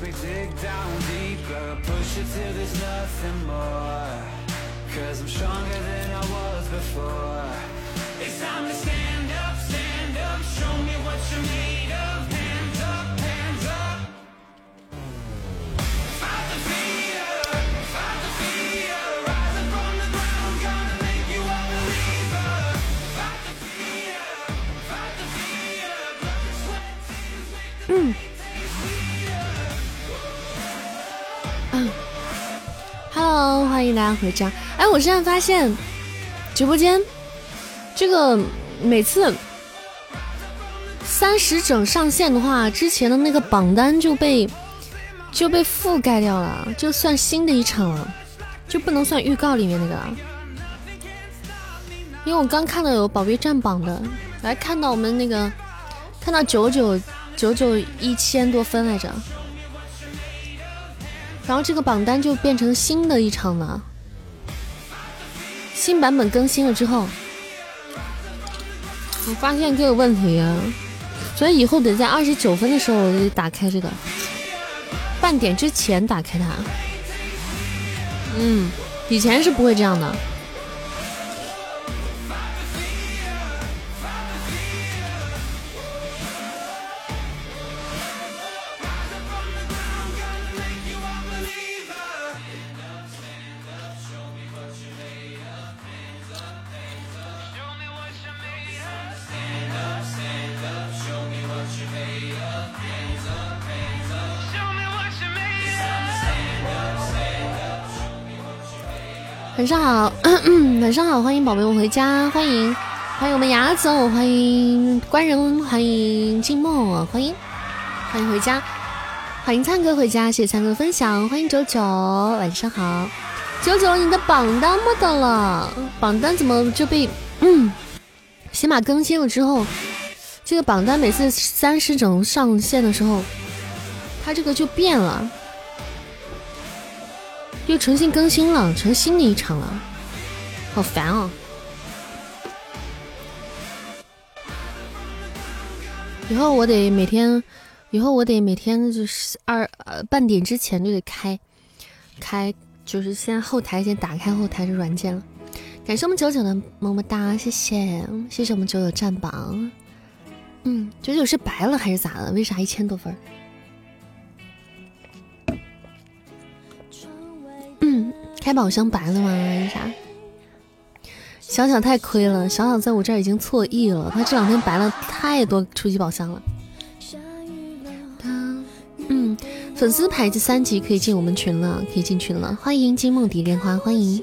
makes me dig down deeper Push it till there's nothing more. Cause I'm stronger than I was before. It's time to stand up, stand up. Show me what you're made of 欢迎大家回家。哎，我现在发现直播间这个每次三十整上线的话，之前的那个榜单就被就被覆盖掉了，就算新的一场了，就不能算预告里面那个了。因为我刚看到有宝贝占榜的，来看到我们那个看到九九九九一千多分来着。然后这个榜单就变成新的一场了，新版本更新了之后，我发现这个问题啊，所以以后得在二十九分的时候我就得打开这个，半点之前打开它。嗯，以前是不会这样的。晚上好，晚上好，欢迎宝贝们回家，欢迎欢迎我们牙总，欢迎官人，欢迎静默，欢迎欢迎回家，欢迎灿哥回家，谢谢灿哥分享，欢迎九九，晚上好，九九你的榜单没得了，榜单怎么就被嗯，起码更新了之后，这个榜单每次三十整上线的时候，它这个就变了。又重新更新了，成新的一场了，好烦哦！以后我得每天，以后我得每天就是二呃半点之前就得开开，就是先后台先打开后台的软件了。感谢我们九九的么么哒，谢谢谢谢我们九九占榜。嗯，九九是白了还是咋了？为啥一千多分？开宝箱白了吗？为啥？小小太亏了，小小在我这儿已经错亿了，他这两天白了太多初级宝箱了。嗯，粉丝牌子三级可以进我们群了，可以进群了。欢迎金梦蝶莲花，欢迎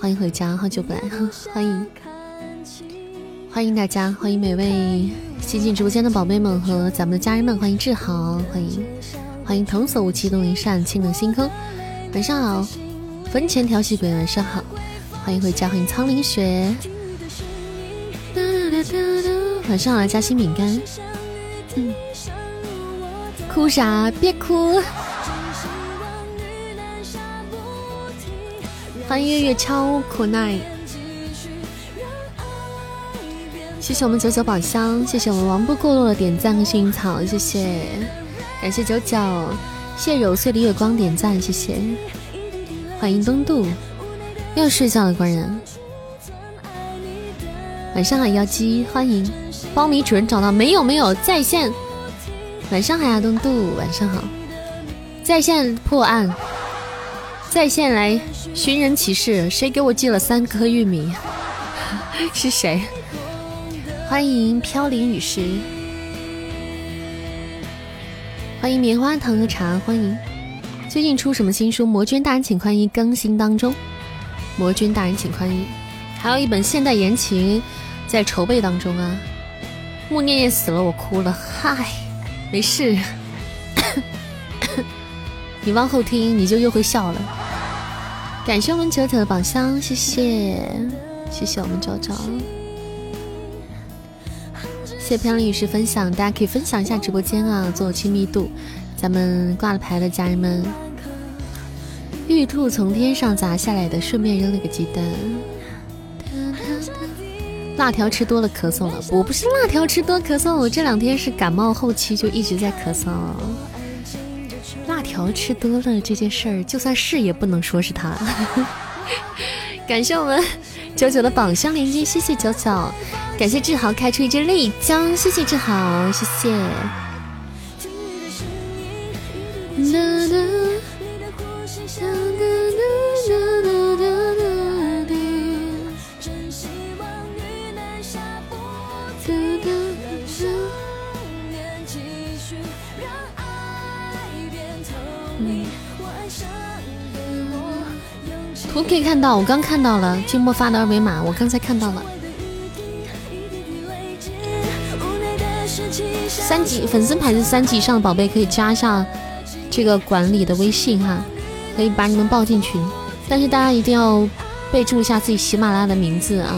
欢迎回家，好久不来，欢迎欢迎大家，欢迎每位新进直播间的宝贝们和咱们的家人们，欢迎志豪，欢迎欢迎童叟无欺东林善，清冷星空，晚上好。坟前调戏鬼，晚上好，欢迎回家，欢迎苍灵雪。晚上好，夹心饼干。嗯，哭啥？别哭。欢迎月月敲苦奈。谢谢我们九九宝箱，谢谢我们王不过落的点赞和幸运草，谢谢，感谢九九，谢谢揉碎的月光点赞，谢谢。欢迎东渡，又睡觉了，官人。晚上好，妖姬，欢迎苞米主人找到没有？没有在线。晚上好呀，东渡，晚上好。在线破案，在线来寻人启事，谁给我寄了三颗玉米？是谁？欢迎飘零雨师，欢迎棉花糖和茶，欢迎。最近出什么新书？魔君大人请宽衣更新当中。魔君大人请宽衣，还有一本现代言情在筹备当中啊。穆念念死了，我哭了。嗨，没事，你往后听，你就又会笑了。感谢我们九九的宝箱，谢谢，谢谢我们九九。谢谢飘零雨师分享，大家可以分享一下直播间啊，做亲密度。咱们挂了牌的家人们，玉兔从天上砸下来的，顺便扔了个鸡蛋。辣条吃多了咳嗽了，我不是辣条吃多咳嗽，我这两天是感冒后期，就一直在咳嗽。辣条。吃多了这件事儿，就算是也不能说是他。感谢我们九九的宝箱连接，谢谢九九。感谢志豪开出一支丽江，谢谢志豪，谢谢。图可以看到，我刚看到了静默发的二维码，我刚才看到了。三级粉丝牌子三级以上的宝贝可以加一下这个管理的微信哈，可以把你们报进群，但是大家一定要备注一下自己喜马拉雅的名字啊。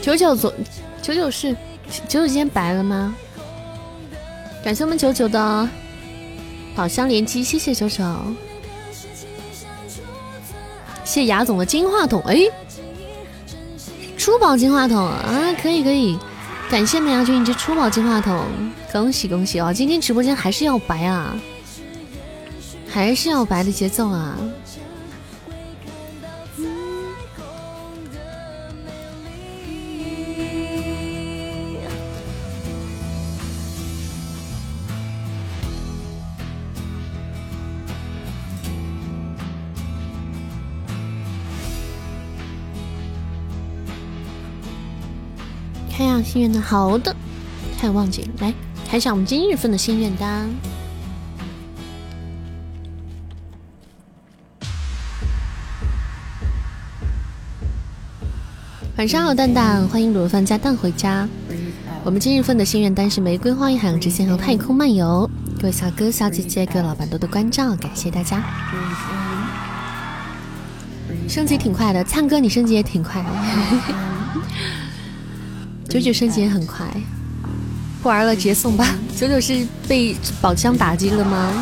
九九左九九是九九今天白了吗？感谢我们九九的宝箱连击，谢谢小小，谢谢雅总的金话筒，哎。珠宝金话筒啊，可以可以，感谢美牙君一只珠宝金话筒，恭喜恭喜哦！今天直播间还是要白啊，还是要白的节奏啊。心愿单，好的，差点忘记了，来开一下我们今日份的心愿单。晚上好，蛋蛋，欢迎卤饭加蛋回家。我们今日份的心愿单是玫瑰花与海洋之心和太空漫游。各位小哥小姐姐，各位老板多多关照，感谢大家。升级挺快的，灿哥你升级也挺快。九九升级也很快，不玩了直接送吧。九九是被宝箱打击了吗？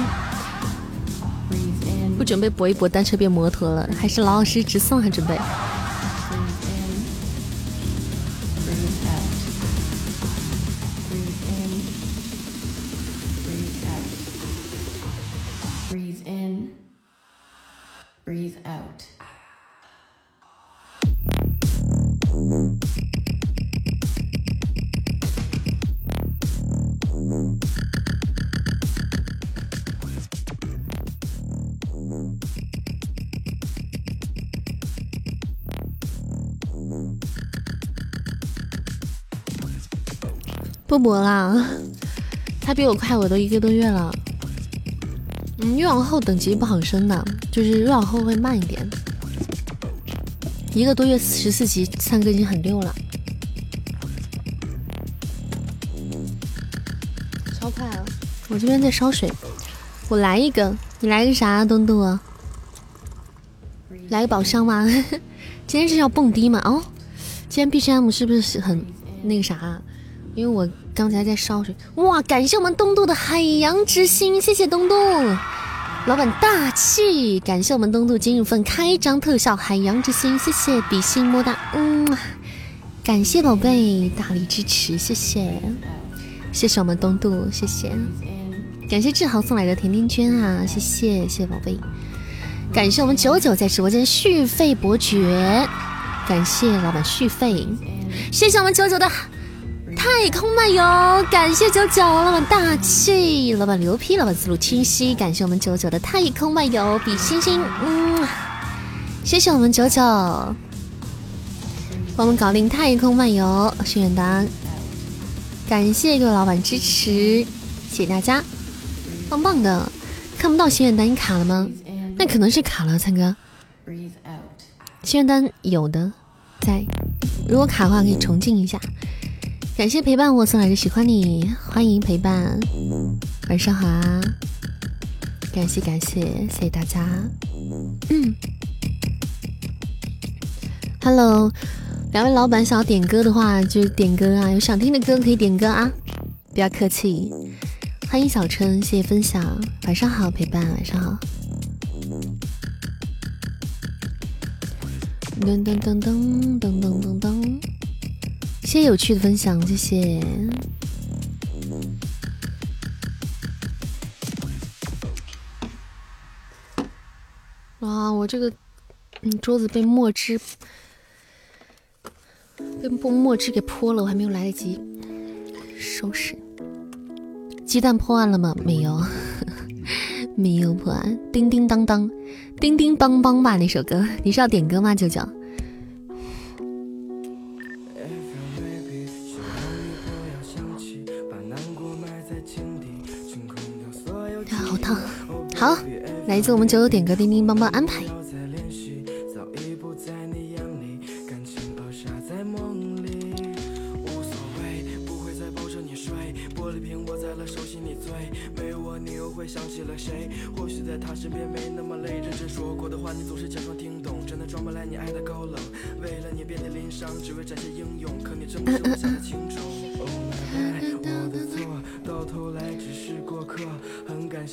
不准备搏一搏单车变摩托了，还是老老实实直送还准备？不磨啦，他比我快，我都一个多月了。嗯，越往后等级不好升的，就是越往后会慢一点。一个多月十四级，三哥已经很溜了，超快了。我这边在烧水，我来一个，你来个啥，东东啊？来个宝箱吗？今天是要蹦迪吗？哦，今天 BGM 是不是很那个啥？因为我刚才在烧水，哇！感谢我们东渡的海洋之心，谢谢东渡。老板大气，感谢我们东渡今日份开张特效海洋之心，谢谢比心么哒，嗯，感谢宝贝大力支持，谢谢，谢谢我们东渡，谢谢，感谢志豪送来的甜甜圈啊，谢谢谢谢宝贝，感谢我们九九在直播间续费伯爵，感谢老板续费，谢谢我们九九的。太空漫游，感谢九九老板大气，老板牛批，老板思路清晰，感谢我们九九的太空漫游比心心，嗯，谢谢我们九九，帮我们搞定太空漫游心愿单，感谢各位老板支持，谢谢大家，棒棒的，看不到心愿单，你卡了吗？那可能是卡了，灿哥，心愿单有的在，如果卡的话可以重进一下。感谢陪伴我送来的喜欢你，欢迎陪伴，晚上好啊！感谢感谢谢谢大家。嗯，Hello，两位老板想要点歌的话就点歌啊，有想听的歌可以点歌啊，不要客气。欢迎小春，谢谢分享，晚上好陪伴，晚上好。噔噔噔噔噔噔噔噔。谢有趣的分享，谢谢。哇，我这个嗯桌子被墨汁被墨汁给泼了，我还没有来得及收拾。鸡蛋破案了吗？没有。没有破案，叮叮当当，叮叮当当吧，那首歌。你是要点歌吗？舅舅。好，来自我们九九点歌，叮叮帮帮安排。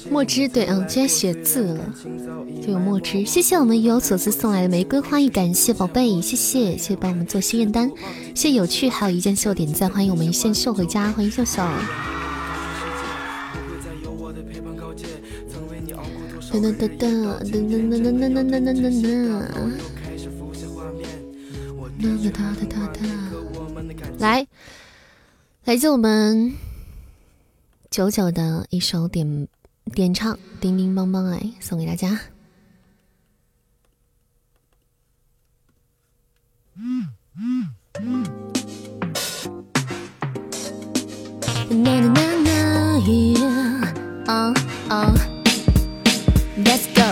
墨汁对，嗯，今天写字了，就有墨汁。谢谢我们有所思送来的玫瑰花语，感谢宝贝，谢谢，谢谢帮我们做心愿单，谢谢有趣，还有一件秀点赞，欢迎我们一线秀回家，欢迎秀秀。噔噔噔噔噔噔噔噔噔噔噔噔噔。来，来自我们九九的一首点。点唱《叮叮邦邦》哎，送给大家。嗯嗯嗯。呐呐呐呐啊啊，Let's go。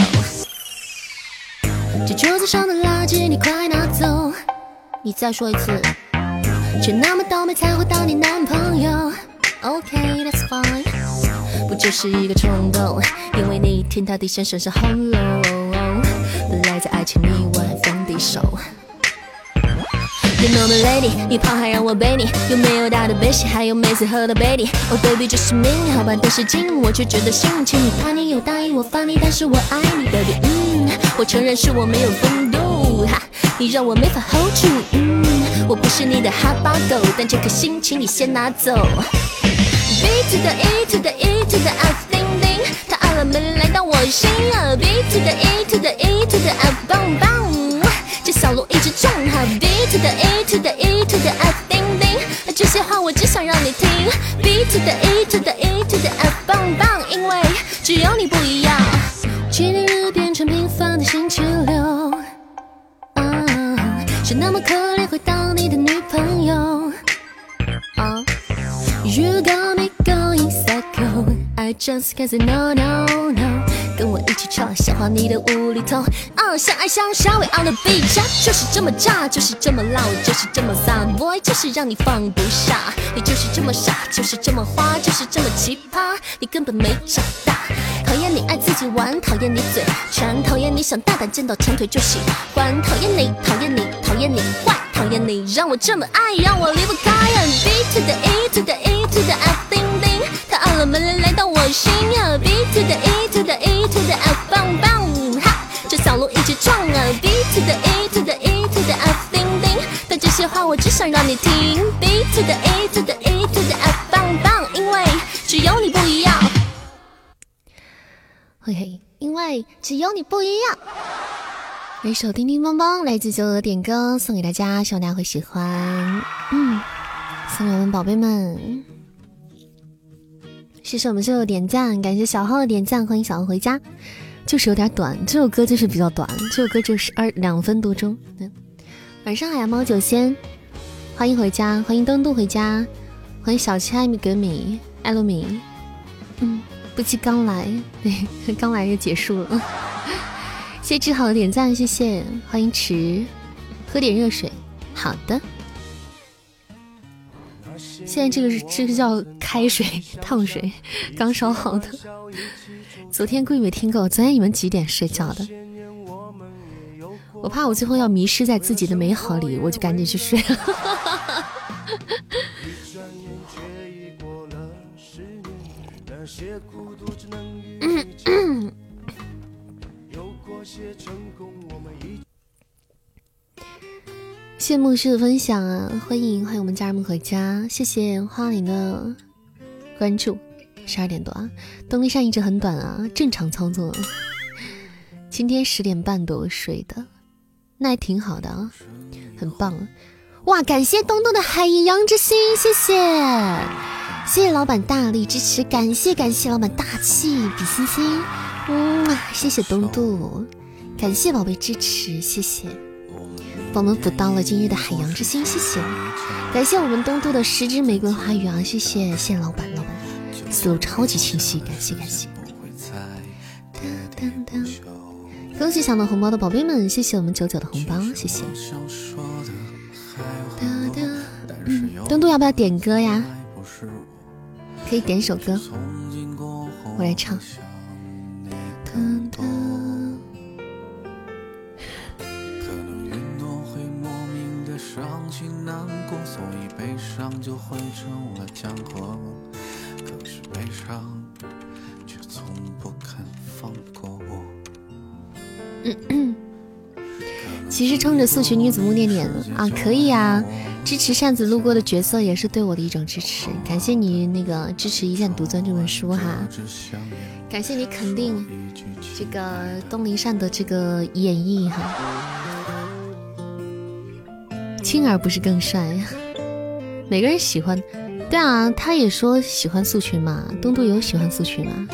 这桌子上的垃圾你快拿走。你再说一次。却那么倒霉才会当你男朋友。OK，That's fine。不就是一个冲动，因为你天塌地陷，剩下喉咙。本来在爱情里玩放低手。You know my lady，你胖还让我背你，有没有大的背心，还有每次喝的杯底。Oh baby，这是命，好吧都是金，我却觉得心情。你怕你又答应我发你，但是我爱你，baby。嗯，我承认是我没有风度，哈，你让我没法 hold 住。嗯，我不是你的哈巴狗，但这颗心请你先拿走。B to the E to the E to the F 叮叮，他按了门来到我心啊。B to the E to the E to the F 棒棒，这小鹿一直撞哈。B to the E to the E to the F 叮叮，这些话我只想让你听。B to the E to the E to the F 棒棒，因为只有你不一样。节假日变成平凡的星期六，是那么可怜会当你的女朋友。You got I just can't say no no no。跟我一起唱，消化你的无厘头。啊，相爱相杀，We on the beat，就是这么炸，就是这么辣，我就是这么飒，Boy，就是让你放不下。你就是这么傻，就是这么花，就是这么奇葩，你根本没长大。讨厌你爱自己玩，讨厌你嘴馋，讨厌你想大胆见到长腿就喜欢，讨厌你，讨厌你，讨厌你坏，讨厌你让我这么爱，让我离不开。B to the E to the E to the F，叮叮，他按了门来到我心啊。B to the E to the E to the F，棒棒哈，这小鹿一直撞啊。B to the E to the E to the F，叮叮，但这些话我只想让你听。B to the E to the E to the F，棒棒，因为只有你不一样。嘿嘿，因为只有你不一样。一首叮叮邦邦来自九九点歌送给大家，希望大家会喜欢。嗯。送给我们宝贝们，谢谢我们秀秀点赞，感谢小号的点赞，欢迎小号回家。就是有点短，这首歌就是比较短，这首歌就是二两分多钟。晚上好呀，猫九仙，欢迎回家，欢迎登渡回家，欢迎小七艾米格米艾露米，嗯，不期刚来，对，刚来就结束了。谢谢志豪的点赞，谢谢，欢迎迟，喝点热水，好的。现在这个是这个叫开水烫水，刚烧好的。昨天估计没听够，昨天你们几点睡觉的？我怕我最后要迷失在自己的美好里，我就赶紧去睡了。谢牧师的分享啊，欢迎欢迎我们家人们回家，谢谢花林的关注。十二点多啊，动力扇一直很短啊，正常操作。今天十点半多睡的，那还挺好的啊，很棒。哇，感谢东东的海洋之心，谢谢，谢谢老板大力支持，感谢感谢老板大气比心心，嗯，谢谢东东，感谢宝贝支持，谢谢，帮我们补到了今日的海洋之心，谢谢，感谢我们东都的十支玫瑰花语啊，谢谢谢谢老板老板，思路超级清晰，感谢感谢。恭喜抢到红包的宝贝们，谢谢我们九九的红包，谢谢。东东要不要点歌呀？可以点首歌，我来唱。其实冲着素裙女子木念念啊，可以啊！支持扇子路过的角色也是对我的一种支持，感谢你那个支持《一剑独尊》这本书哈，感谢你肯定这个东林善的这个演绎哈。青儿不是更帅？每个人喜欢，对啊，他也说喜欢素裙嘛，东渡有喜欢素裙吗？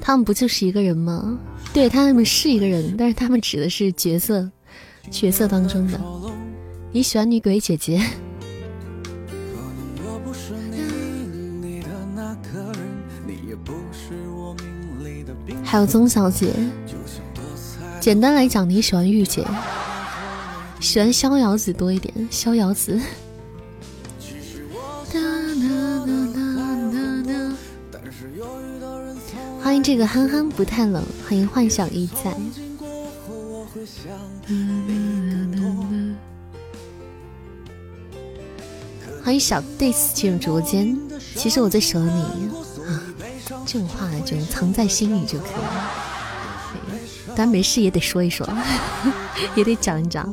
他们不就是一个人吗？对他们是一个人，但是他们指的是角色，角色当中的。你喜欢女鬼姐姐？还有宗小姐。简单来讲，你喜欢御姐，喜欢逍遥子多一点。逍遥子。这个憨憨不太冷，欢迎幻想一在。欢迎小 dis 进入直播间。其实我最喜欢你啊，这种话就藏在心里就可以了。当然没事也得说一说，也得讲一讲。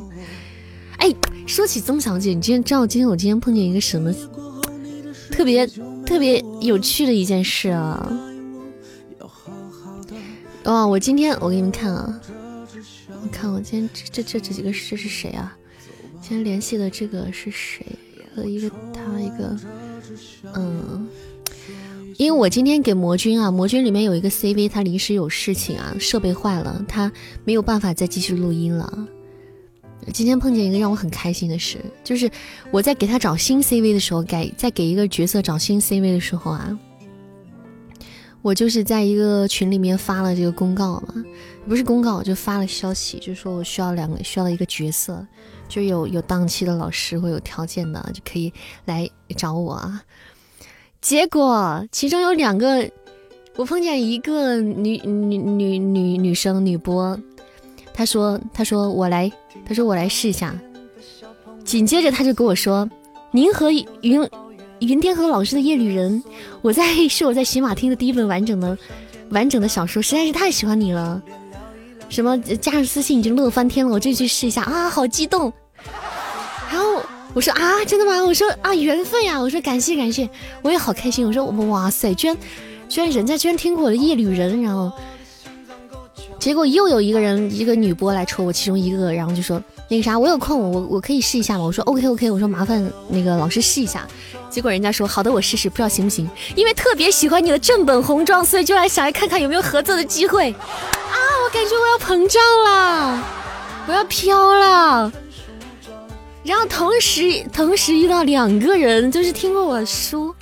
哎，说起宗小姐，你今天知道今天我今天碰见一个什么特别特别有趣的一件事啊？哦！我今天我给你们看啊，我看我今天这这这几个这是谁啊？今天联系的这个是谁？和一个他一个，嗯，因为我今天给魔君啊，魔君里面有一个 CV，他临时有事情啊，设备坏了，他没有办法再继续录音了。今天碰见一个让我很开心的事，就是我在给他找新 CV 的时候，改在给一个角色找新 CV 的时候啊。我就是在一个群里面发了这个公告嘛，不是公告，就发了消息，就说我需要两个，需要一个角色，就有有档期的老师或有条件的就可以来找我啊。结果其中有两个，我碰见一个女女女女女生女播，她说她说我来，她说我来试一下，紧接着她就跟我说，您和云。云天河老师的《夜旅人》，我在是我在喜马听的第一本完整的完整的小说，实在是太喜欢你了。什么加上私信已经乐翻天了，我这去试一下啊，好激动。然后我说啊，真的吗？我说啊，缘分呀。我说感谢感谢，我也好开心。我说哇塞，居然居然人家居然听过我的《夜旅人》，然后结果又有一个人一个女播来戳我其中一个，然后就说那个啥，我有空，我我可以试一下吗？我说 OK OK，我说麻烦那个老师试一下。结果人家说好的，我试试，不知道行不行。因为特别喜欢你的正本红妆，所以就来想来看看有没有合作的机会。啊，我感觉我要膨胀了，我要飘了。然后同时同时遇到两个人，就是听过我的书，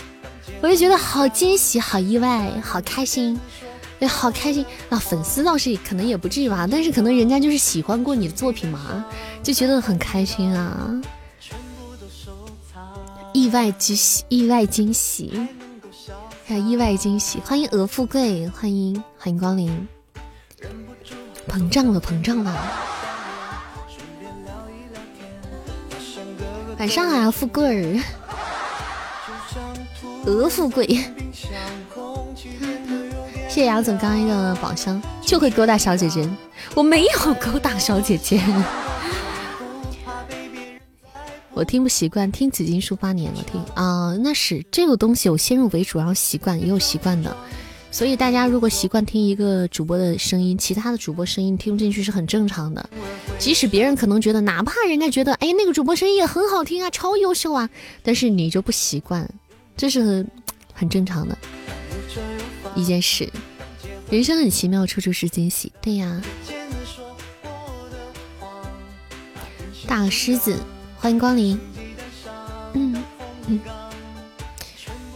我就觉得好惊喜、好意外、好开心，哎，好开心。那粉丝倒是可能也不至于吧，但是可能人家就是喜欢过你的作品嘛，就觉得很开心啊。意外惊喜，意外惊喜，还有意外惊喜！欢迎鹅富贵，欢迎欢迎光临！膨胀了，膨胀了！晚上好，富贵儿，鹅富贵。谢谢杨总刚一个宝箱，就会勾搭小姐姐，我没有勾搭小姐姐。我听不习惯，听紫金书八年了，听啊，那是这个东西我先入为主，然后习惯也有习惯的，所以大家如果习惯听一个主播的声音，其他的主播声音听不进去是很正常的。即使别人可能觉得，哪怕人家觉得，哎，那个主播声音也很好听啊，超优秀啊，但是你就不习惯，这是很很正常的一件事。人生很奇妙，处处是惊喜。对呀，大狮子。欢迎光临。嗯嗯，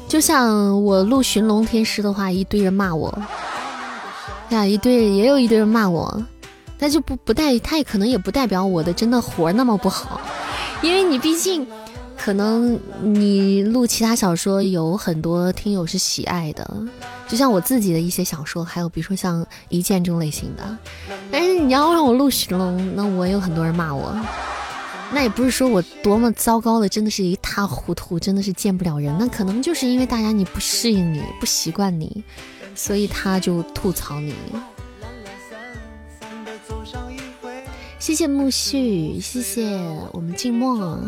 就像我录寻龙天师的话，一堆人骂我，呀，一堆也有一堆人骂我，但就不不代，他也可能也不代表我的真的活那么不好，因为你毕竟可能你录其他小说有很多听友是喜爱的，就像我自己的一些小说，还有比如说像一剑这种类型的，但是你要让我录寻龙，那我有很多人骂我。那也不是说我多么糟糕的，真的是一塌糊涂，真的是见不了人。那可能就是因为大家你不适应你，不习惯你，所以他就吐槽你。谢谢木絮，谢谢我们静默，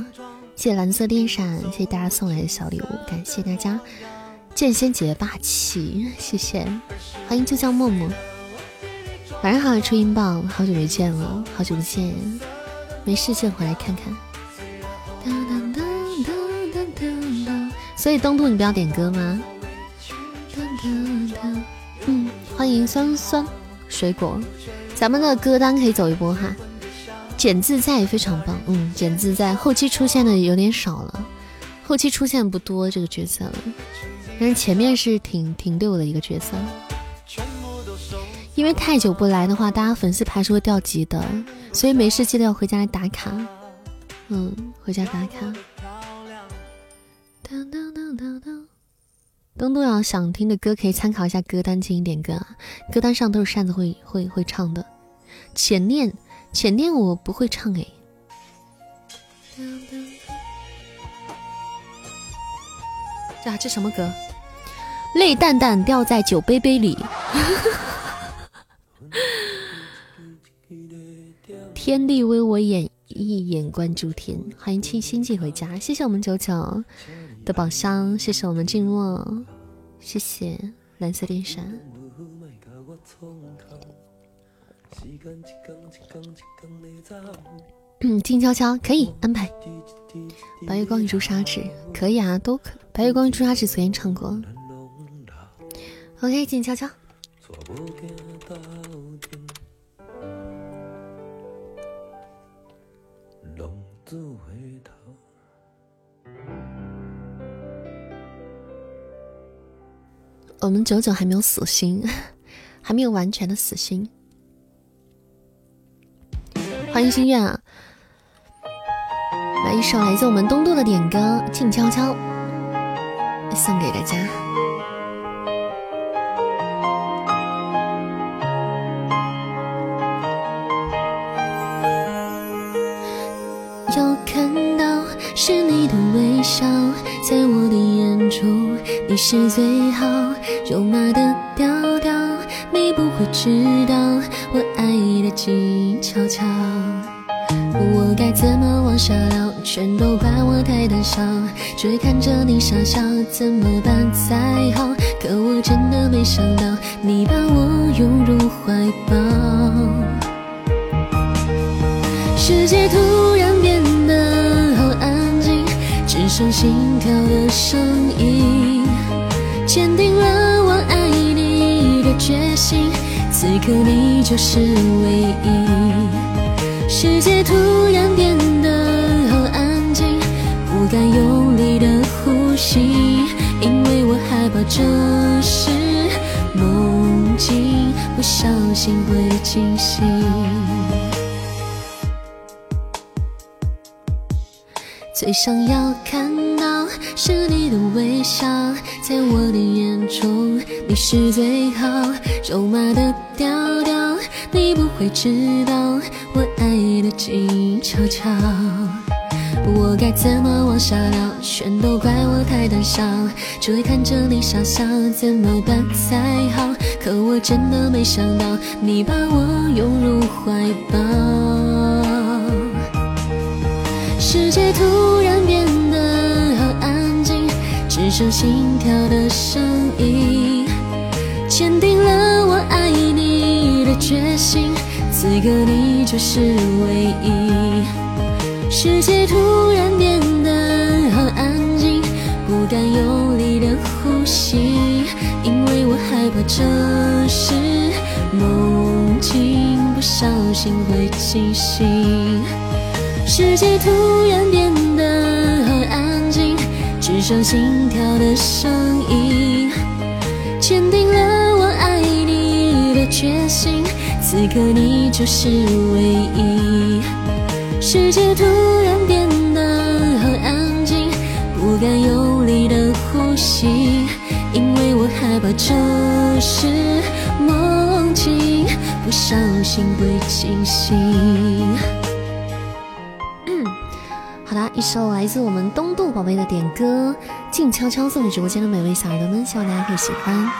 谢蓝色电闪，谢谢大家送来的小礼物，感谢大家。剑仙姐霸气，谢谢，欢迎就叫默默。晚上好，初音棒，好久没见了，好久不见。没事就回来看看。所以东渡你不要点歌吗？嗯，欢迎酸酸水果，咱们的歌单可以走一波哈。简自在也非常棒，嗯，简自在后期出现的有点少了，后期出现不多这个角色了，但是前面是挺挺溜的一个角色。因为太久不来的话，大家粉丝牌是会掉级的，所以没事记得要回家来打卡。嗯，回家打卡。东东要想听的歌可以参考一下歌单进行点歌啊，歌单上都是扇子会会会唱的。浅念，浅念我不会唱哎。这这什么歌？泪蛋蛋掉在酒杯杯里。天地为我演一眼观诸天，欢迎清心寄回家，谢谢我们九九的宝箱，谢谢我们静默，谢谢蓝色电闪。嗯，静悄悄可以安排。白月光与朱砂痣可以啊，都可。白月光与朱砂痣昨天唱过。OK，静悄悄。我们九九还没有死心，还没有完全的死心。欢迎心愿啊！来一首来自我们东渡的点歌《静悄悄》，送给大家。要看到是你的微笑，在我的眼中你是最好，肉麻的调调，你不会知道我爱的静悄悄。我该怎么往下聊？全都怪我太胆小，只看着你傻笑，怎么办才好？可我真的没想到，你把我拥入怀抱，世界突然变得好安静，只。剩心跳的声音，决心。此刻你就是唯一。世界突然变得好安静，不敢用力的呼吸，因为我害怕这是梦境，不小心会惊醒。最想要看到是你的微笑，在我的眼中你是最好，肉麻的调调，你不会知道我爱的静悄悄。我该怎么往下聊？全都怪我太胆小，只会看着你傻笑，怎么办才好？可我真的没想到，你把我拥入怀抱。世界突然变得，只剩心跳的声音，坚定了我爱你的决心。此刻你就是唯一。世界突然变得好安静，不敢用力的呼吸，因为我害怕这是梦境，不小心会惊醒。世界突然变得，只剩心跳的声音，坚定了我爱你的决心。此刻你就是唯一。世界突然变得好安静，不敢用力的呼吸，因为我害怕这是梦境，不小心会惊醒。一首来自我们东渡宝贝的点歌，静悄悄送给直播间的每位小耳朵们，希望大家可以喜欢。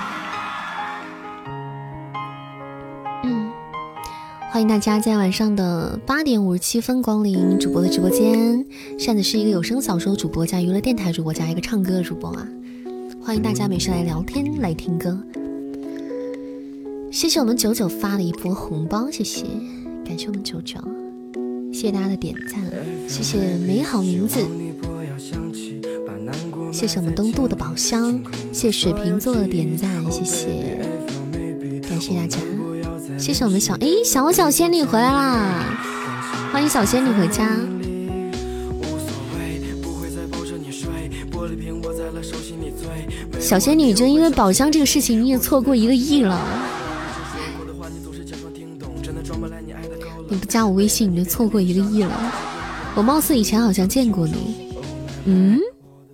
嗯欢迎大家在晚上的八点五十七分光临主播的直播间。扇子是一个有声小说主播加娱乐电台主播加一个唱歌的主播啊！欢迎大家没事来聊天来听歌。谢谢我们九九发了一波红包，谢谢，感谢我们九九，谢谢大家的点赞，谢谢美好名字，谢谢我们东渡的宝箱，谢水瓶座的点赞，谢谢，感谢大家。谢谢我们小哎小小仙女回来啦！欢迎小仙女回家。小仙女，就因为宝箱这个事情，你也错过一个亿了。加我微信，你就错过一个亿了。我貌似以前好像见过你，嗯，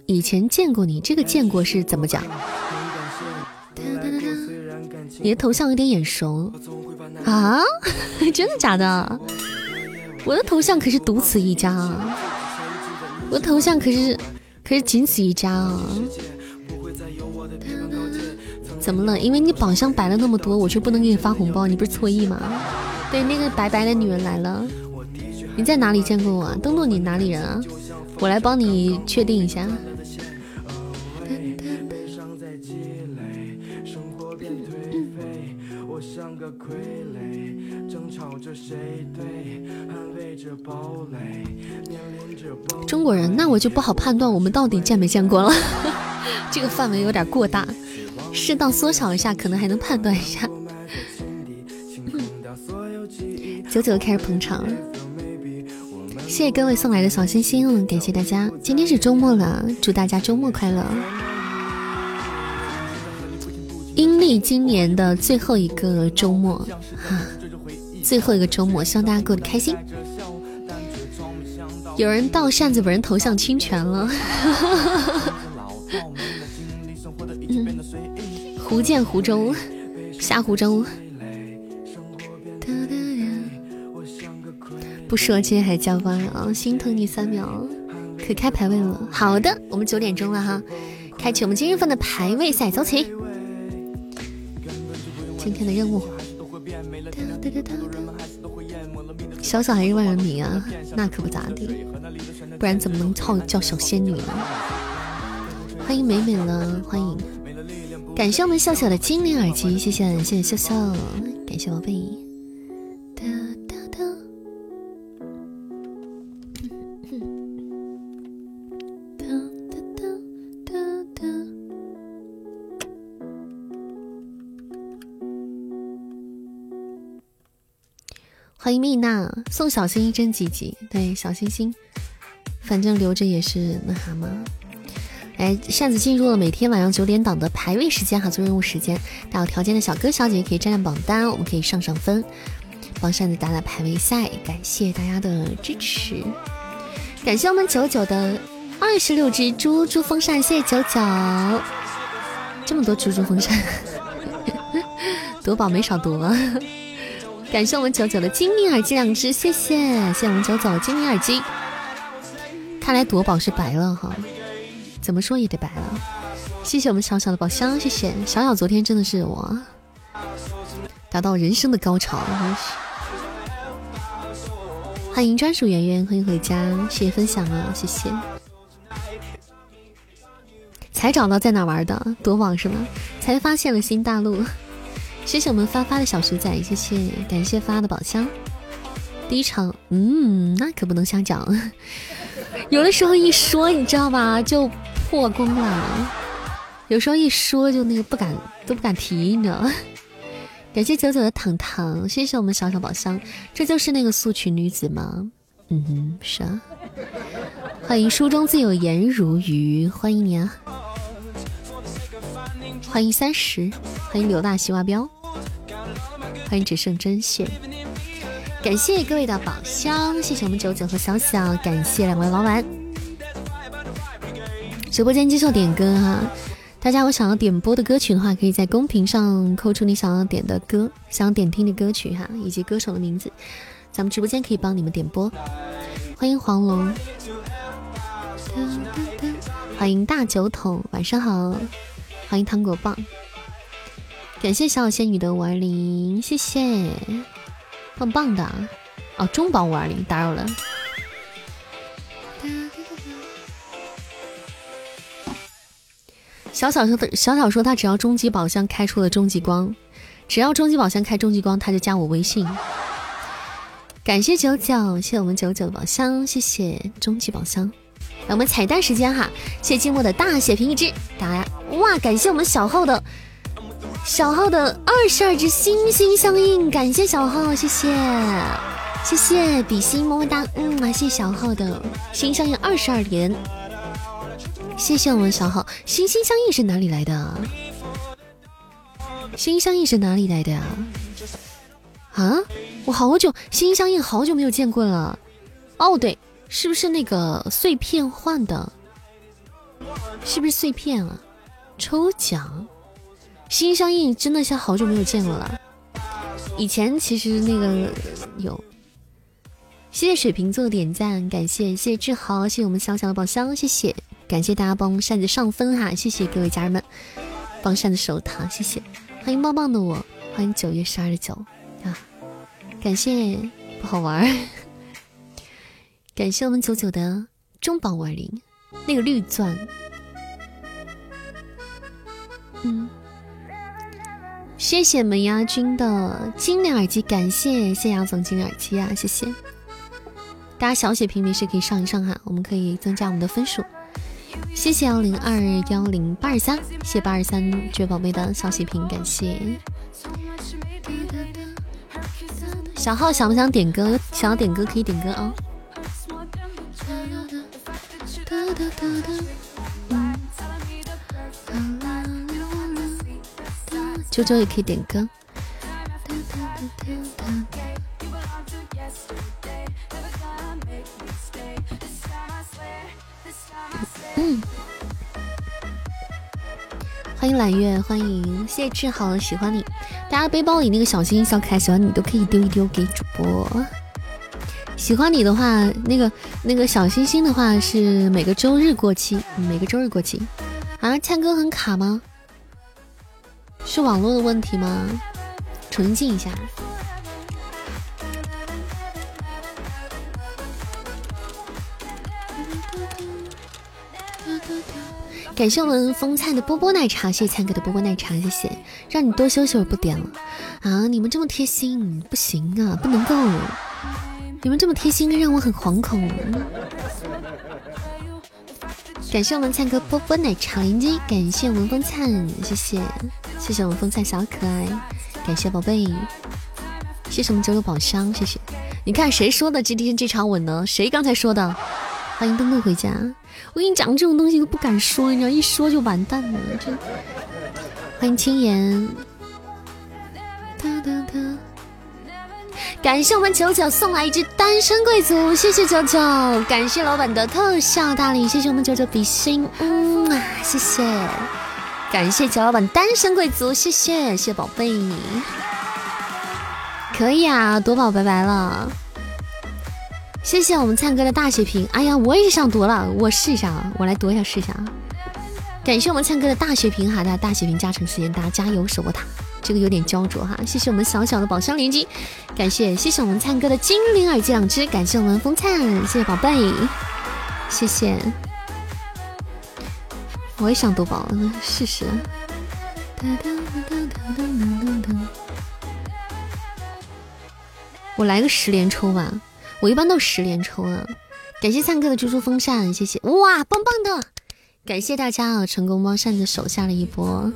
以前见过你，这个见过是怎么讲？你的头像有点眼熟。啊，真的假的？我的头像可是独此一家啊！我的头像可是可是仅此一家啊！怎么了？因为你宝箱摆了那么多，我却不能给你发红包？你不是错意吗？对，那个白白的女人来了，你在哪里见过我？东东，你哪里人啊？我来帮你确定一下。中国人，那我就不好判断我们到底见没见过了。这个范围有点过大，适当缩小一下，可能还能判断一下。九九开始捧场，谢谢各位送来的小心心，感谢大家。今天是周末了，祝大家周末快乐。阴历今年的最后一个周末，哈。最后一个周末，希望大家过得开心。有人盗扇子本人头像侵权了，福建湖州，下湖州。不说，今天还加班啊，心疼你三秒。可开排位了，好的，我们九点钟了哈，开启我们今日份的排位赛，走起。今天的任务。小小还是万人迷啊，那可不咋地，不然怎么能叫叫小仙女呢？欢迎美美了，欢迎，感谢我们笑笑的精灵耳机，谢谢谢谢笑笑，感谢宝贝。欢迎蜜娜送小心心真积极，对小心心，反正留着也是那啥嘛。哎，扇子进入了每天晚上九点档的排位时间哈，做任务时间，大有条件的小哥小姐姐可以占占榜单，我们可以上上分，帮扇子打打排位赛。感谢大家的支持，感谢我们九九的二十六只猪猪风扇，谢谢九九，这么多猪猪风扇，夺宝没少夺。感谢我们九九的精灵耳机两只，谢谢，谢谢我们九九精灵耳机。看来夺宝是白了哈，怎么说也得白了。谢谢我们小小的宝箱，谢谢小小，昨天真的是我达到人生的高潮，欢迎专属圆圆，欢迎回家，谢谢分享啊，谢谢。才找到在哪玩的夺宝是吗？才发现了新大陆。谢谢我们发发的小鼠仔，谢谢，感谢发的宝箱。第一场，嗯，那可不能瞎讲，有的时候一说，你知道吧，就破功了。有时候一说就那个不敢都不敢提，你知道吗？感谢九九的糖糖，谢谢我们小小宝箱，这就是那个素裙女子吗？嗯哼，是啊。欢迎书中自有颜如玉，欢迎你啊！欢迎三十，欢迎刘大西瓜彪，欢迎只剩针线。感谢各位的宝箱，谢谢我们九九和小小，感谢两位老板。直播间接受点歌哈，大家有想要点播的歌曲的话，可以在公屏上扣出你想要点的歌，想要点听的歌曲哈，以及歌手的名字，咱们直播间可以帮你们点播。欢迎黄龙，欢迎大酒桶，晚上好，欢迎糖果棒，感谢小小仙女的五二零，谢谢。棒棒的啊哦，中宝五二零打扰了。小小说的小小说，他只要终极宝箱开出了终极光，只要终极宝箱开终极光，他就加我微信。感谢九九，谢谢我们九九的宝箱，谢谢终极宝箱。来，我们彩蛋时间哈，谢谢寂寞的大血瓶一只，打呀！哇，感谢我们小号的。小号的二十二只心心相印，感谢小号，谢谢谢谢比心么么哒，嗯啊，谢小号的心相印二十二连，谢谢我们小号心心相印是哪里来的？心心相印是哪里来的呀？啊，我好久心心相印好久没有见过了。哦，对，是不是那个碎片换的？是不是碎片啊？抽奖。心相印真的像好久没有见过了。以前其实那个有，谢谢水瓶座的点赞，感谢谢谢志豪，谢谢我们小小的宝箱，谢谢，感谢大家帮扇子上分哈，谢谢各位家人们帮扇子守塔，谢谢，欢迎棒棒的我，欢迎九月十二的九。啊，感谢不好玩，感谢我们九九的中宝五二零那个绿钻，嗯。谢谢门牙君的精灵耳机，感谢谢牙总精灵耳机啊，谢谢大家小血瓶没事可以上一上哈，我们可以增加我们的分数。谢谢幺零二幺零八二三，谢八二三绝宝贝的小血瓶，感谢。小号想不想点歌？想要点歌可以点歌啊。周周也可以点歌。嗯，欢迎揽月，欢迎谢谢志豪，喜欢你。大家背包里那个小星星、小可爱，喜欢你都可以丢一丢给主播。喜欢你的话，那个那个小星星的话是每个周日过期，每个周日过期。啊，唱歌很卡吗？是网络的问题吗？重新进一下。感谢我们风灿的波波奶茶，谢谢灿哥的波波奶茶，谢谢。让你多休息会儿不点了啊！你们这么贴心，不行啊，不能够。你们这么贴心，让我很惶恐。感谢我们灿哥波波奶茶连接，感谢我们风灿，谢谢。谢谢我们风采小可爱，感谢宝贝，谢谢我们九九宝箱，谢谢。你看谁说的今天这场稳呢？谁刚才说的？欢迎登陆回家。我跟你讲，这种东西都不敢说，你知道，一说就完蛋了。这欢迎青岩，感谢我们九九送来一只单身贵族，谢谢九九，感谢老板的特效大礼，谢谢我们九九比心，嗯啊，谢谢。感谢乔老板单身贵族，谢谢谢谢宝贝，可以啊，夺宝拜拜了，谢谢我们灿哥的大血瓶。哎呀，我也想夺了，我试一下啊，我来夺一下试一下啊。感谢我们灿哥的大血瓶哈，大家大血瓶加成时间，大家加油守过塔。这个有点焦灼哈，谢谢我们小小的宝箱连击，感谢谢谢我们灿哥的精灵耳机两只，感谢我们风灿，谢谢宝贝，谢谢。我也想夺宝，试试。我来个十连抽吧，我一般都十连抽啊。感谢灿哥的猪猪风扇，谢谢哇，棒棒的！感谢大家啊，成功帮扇子守下了一波。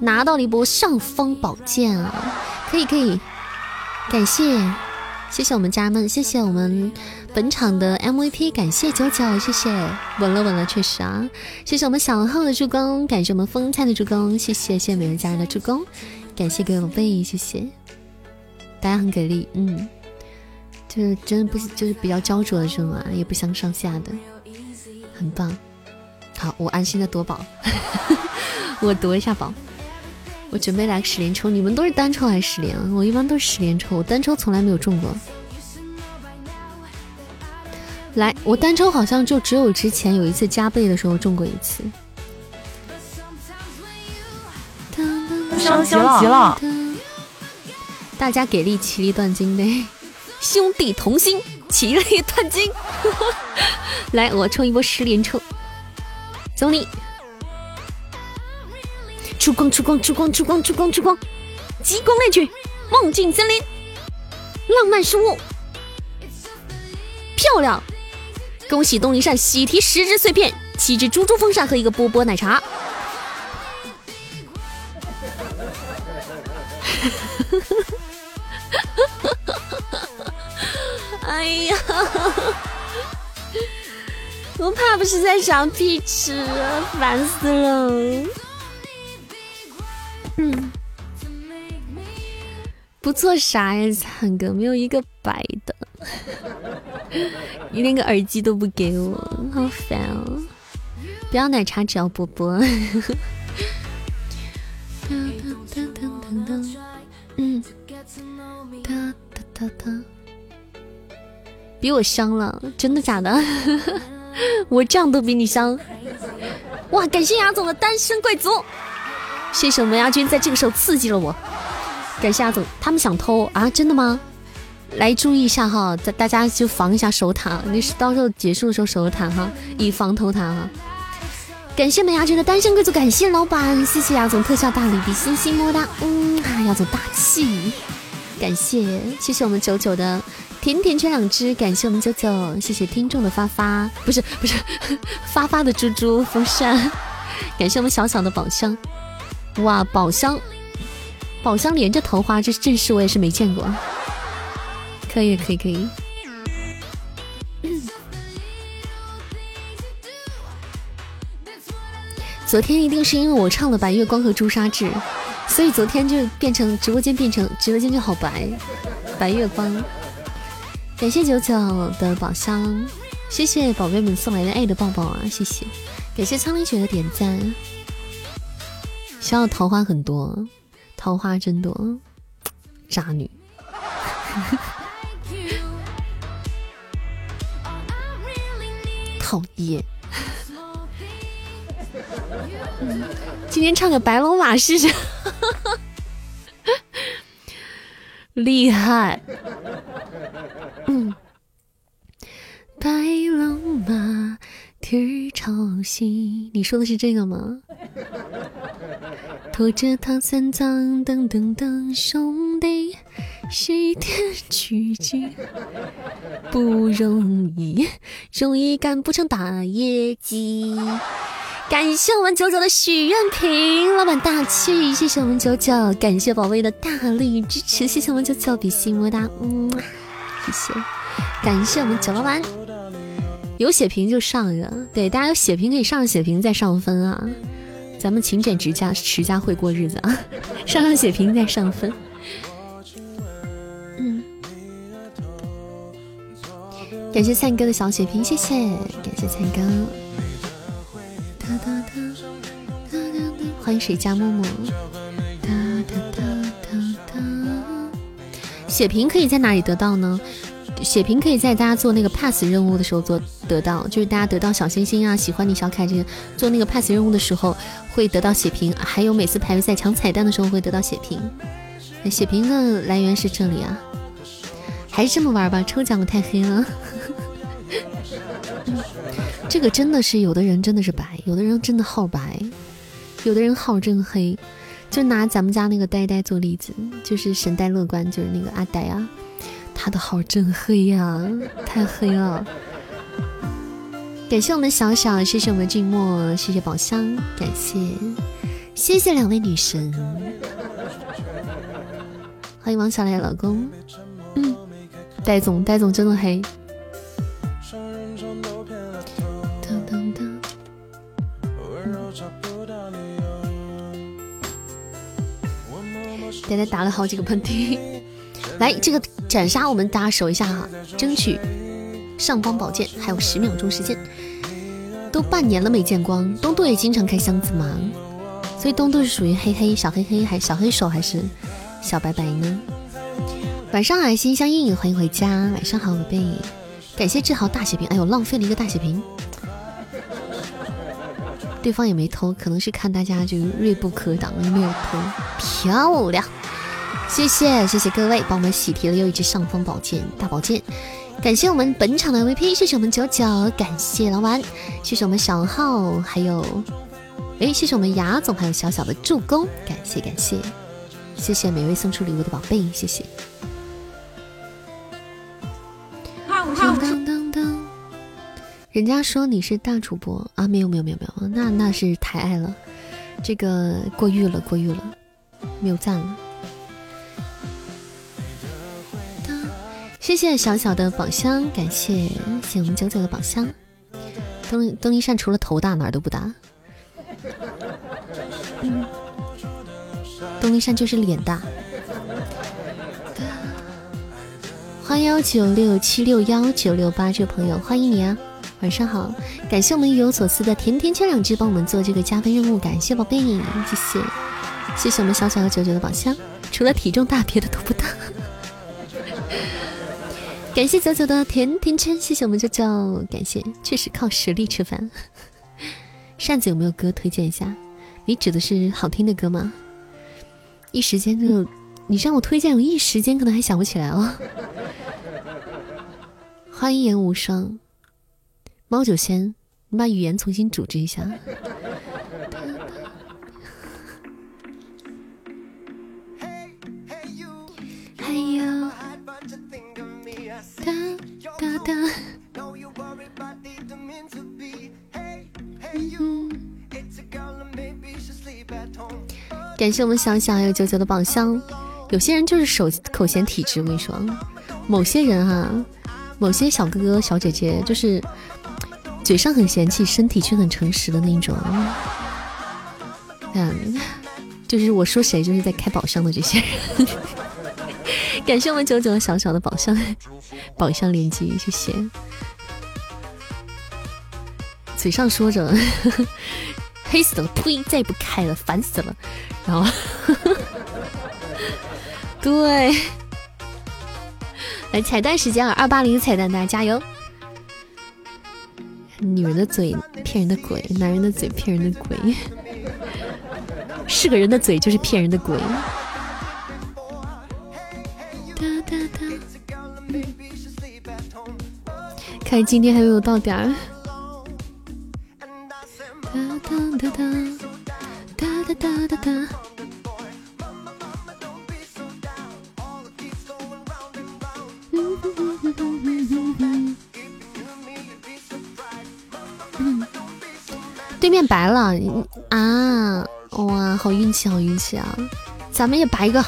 拿到了一波尚方宝剑啊！可以可以，感谢谢谢我们家人们，谢谢我们本场的 MVP，感谢九九，谢谢稳了稳了，确实啊！谢谢我们小号的助攻，感谢我们风菜的助攻，谢谢谢谢每位家人的助攻，感谢各位宝贝，谢谢大家很给力，嗯，就是真的不就是比较焦灼的是吗？也不相上下的，很棒。好，我安心的夺宝，我夺一下宝。我准备来个十连抽，你们都是单抽还是十连？我一般都是十连抽，我单抽从来没有中过。来，我单抽好像就只有之前有一次加倍的时候中过一次。升级了！大家给力，齐力断金呗！兄弟同心，齐力断金！来，我抽一波十连抽，走你！出光出光出光出光出光出光，极光猎取，梦境森林，浪漫生物，漂亮！恭喜东篱善喜提十只碎片，七只猪猪风扇和一个波波奶茶。哎呀，我怕不是在想屁吃，烦死了。嗯，不做啥呀，灿哥没有一个白的，你连个耳机都不给我，好烦哦！不要奶茶，只要波波。嗯，比我香了，真的假的？我这样都比你香？哇，感谢雅总的单身贵族。谢谢我们亚军在这个时候刺激了我，感谢阿总，他们想偷啊？真的吗？来注意一下哈，大大家就防一下守塔，你是到时候结束的时候守塔哈，以防偷塔哈。感谢我们亚军的单身贵族，感谢老板，谢谢亚总特效大礼比心心么哒，嗯，亚总大气，感谢谢谢我们九九的甜甜圈两只，感谢我们九九，谢谢听众的发发，不是不是 发发的猪猪风扇，感谢我们小小的宝箱。哇，宝箱，宝箱连着桃花，这阵势我也是没见过。可以，可以，可以。昨天一定是因为我唱了《白月光》和《朱砂痣》，所以昨天就变成直播间变成直播间就好白。白月光，感谢九九的宝箱，谢谢宝贝们送来的爱的抱抱啊，谢谢，感谢苍林雪的点赞。想要桃花很多，桃花真多，渣女，讨厌。今天唱个白龙马试试，厉害。嗯，白龙马。天朝西，你说的是这个吗？拖着唐三藏，噔噔噔，兄弟，西天取经 不容易，容易干不成大业绩。感谢我们九九的许愿瓶，老板大气，谢谢我们九九，感谢宝贝的大力支持，谢谢我们九九，比心么哒，嗯，谢谢，感谢我们九老板。有血瓶就上一个，对，大家有血瓶可以上血瓶再上分啊！咱们勤俭持家，持家会过日子啊！上上血瓶再上分。嗯，感谢灿哥的小血瓶，谢谢，感谢灿哥。欢迎水家木木。血瓶可以在哪里得到呢？血瓶可以在大家做那个 pass 任务的时候做得到，就是大家得到小星星啊，喜欢你小凯这些做那个 pass 任务的时候会得到血瓶，还有每次排位赛抢彩蛋的时候会得到血瓶。血瓶的来源是这里啊，还是这么玩吧？抽奖太黑了，这个真的是有的人真的是白，有的人真的号白，有的人号真黑。就拿咱们家那个呆呆做例子，就是神呆乐观，就是那个阿呆啊，他的号真黑呀，太黑了。感谢我们小小，谢谢我们静默，谢谢宝箱，感谢，谢谢两位女神，欢迎王小磊老公，嗯，戴总，戴总真的黑。呆呆打了好几个喷嚏，来这个斩杀我们大家守一下哈，争取上方宝剑，还有十秒钟时间，都半年了没见光。东东也经常开箱子吗？所以东东是属于黑黑小黑黑，还小黑手还是小白白呢？晚上好，心相印，欢迎回家。晚上好，宝贝，感谢志豪大血瓶。哎呦，浪费了一个大血瓶，对方也没偷，可能是看大家就锐不可挡，没有偷，漂亮。谢谢谢谢各位帮我们喜提了又一只上方宝剑大宝剑，感谢我们本场的 VP，谢谢我们九九，感谢老板，谢谢我们小号，还有哎，谢谢我们牙总，还有小小的助攻，感谢感谢，谢谢每位送出礼物的宝贝，谢谢。当当当，人家说你是大主播啊？没有没有没有没有，那那是太爱了，这个过誉了过誉了，没有赞了。谢谢小小的宝箱，感谢谢我们九九的宝箱。东东一善除了头大哪儿都不大，东一善就是脸大。欢迎幺九六七六幺九六八这位朋友，欢迎你啊，晚上好。感谢我们意有所思的甜甜圈两只帮我们做这个加分任务，感谢宝贝，谢谢谢谢我们小小的九九的宝箱，除了体重大，别的都不大。感谢九九的甜甜圈，谢谢我们九九，感谢，确实靠实力吃饭。扇子有没有歌推荐一下？你指的是好听的歌吗？一时间就，你让我推荐，我一时间可能还想不起来哦。欢迎言无双，猫九仙，你把语言重新组织一下。哒哒。感谢我们小小还有九九的宝箱。有些人就是手口嫌体直，我跟你说，某些人哈，某些小哥哥小姐姐就是嘴上很嫌弃，身体却很诚实的那种。嗯，就是我说谁，就是在开宝箱的这些人。感谢我们九九小小的宝箱，宝箱连接，谢谢。嘴上说着黑死了，呸，再也不开了，烦死了。然后，对，来彩蛋时间啊，二八零彩蛋，大家加油。女人的嘴骗人的鬼，男人的嘴骗人的鬼，是个人的嘴就是骗人的鬼。看今天还没有到点儿。对面白了啊！哇，好运气，好运气啊！咱们也白一个。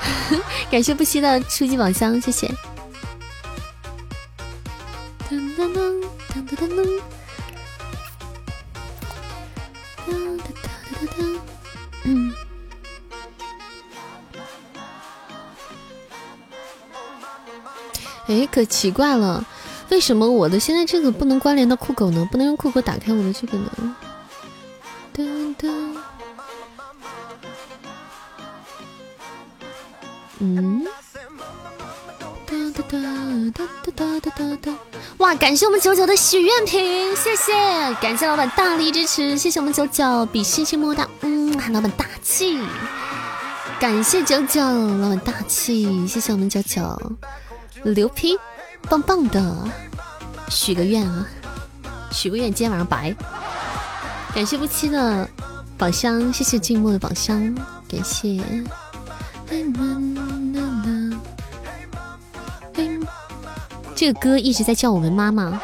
感谢不息的初级宝箱，谢谢。噔噔噔噔。嗯。哎，可奇怪了，为什么我的现在这个不能关联到酷狗呢？不能用酷狗打开我的这个呢？噔噔。嗯，哒哒哒哒哒哒哒哒哇！感谢我们九九的许愿瓶，谢谢！感谢老板大力支持，谢谢我们九九，比心心么么哒，嗯，老板大气！感谢九九，老板大气，谢谢我们九九，牛批，棒棒的！许个愿啊，许个愿，今天晚上白！感谢不期的宝箱，谢谢静默的宝箱，感谢。这个歌一直在叫我们妈妈，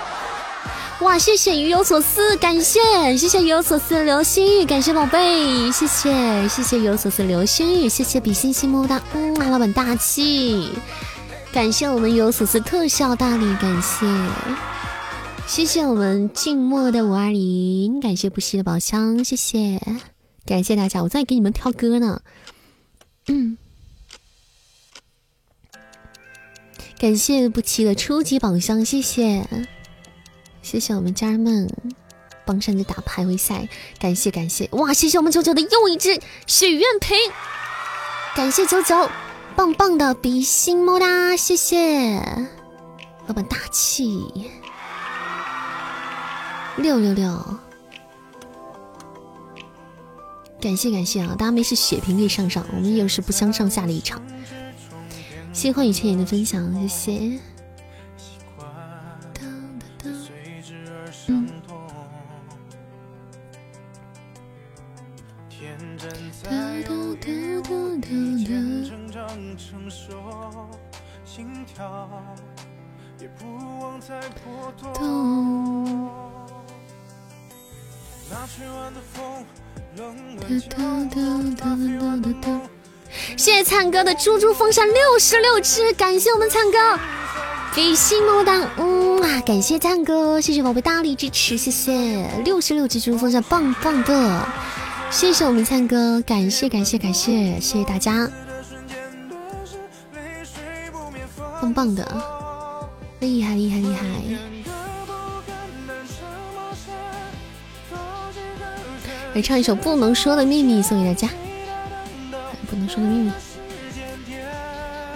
哇！谢谢鱼有所思，感谢谢谢鱼有所思的流星雨，感谢宝贝，谢谢谢谢鱼有所思流星雨，谢谢比心心么么哒，嗯，老板大气，感谢我们鱼有所思特效大礼，感谢。谢谢我们静默的五二零，感谢不息的宝箱，谢谢。感谢大家，我在给你们挑歌呢，嗯。感谢不齐的初级宝箱，谢谢，谢谢我们家人们帮山子打排位赛，感谢感谢，哇！谢谢我们九九的又一只许愿瓶，感谢九九，棒棒的比心么哒，谢谢老板大气，六六六，感谢感谢啊！大家没事血瓶可以上上，我们又是不相上下的一场。谢谢欢迎千言的分享，谢谢。谢谢灿哥的猪猪风扇六十六只，感谢我们灿哥，比心么么哒，嗯啊，感谢灿哥，谢谢宝贝大力支持，谢谢。六十六只猪猪风扇，棒棒的，谢谢我们灿哥，感谢感谢感谢，谢谢大家，棒棒的，厉害厉害厉害，来唱一首不能说的秘密送给大家。不能说的秘密。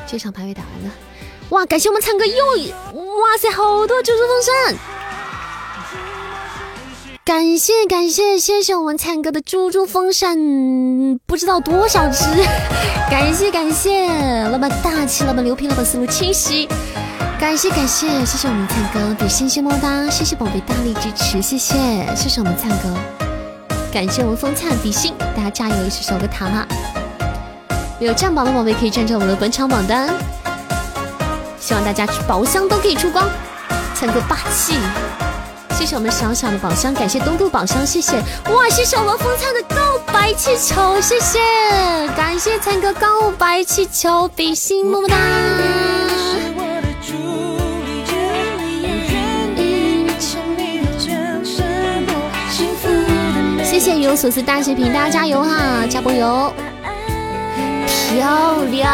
这场排位打完了，哇！感谢我们灿哥又，哇塞，好多猪猪风扇！感谢感谢，谢谢我们灿哥的猪猪风扇，不知道多少只。感 谢感谢，老板大气，老板牛皮，老板思路清晰。感谢感谢，谢谢我们灿哥比心心么么哒，谢谢宝贝大力支持，谢谢谢谢我们灿哥，感谢我们风灿比心，大家加油，一起守个塔有占榜的宝贝可以站上我们的本场榜单，希望大家宝箱都可以出光，灿哥霸气！谢谢我们小小的宝箱，感谢东渡宝箱，谢谢哇！谢谢我们风灿的告白气球，谢谢，感谢灿哥告白气球，比心么么哒！谢谢有所思大血瓶，大家加油哈，加波油！漂亮，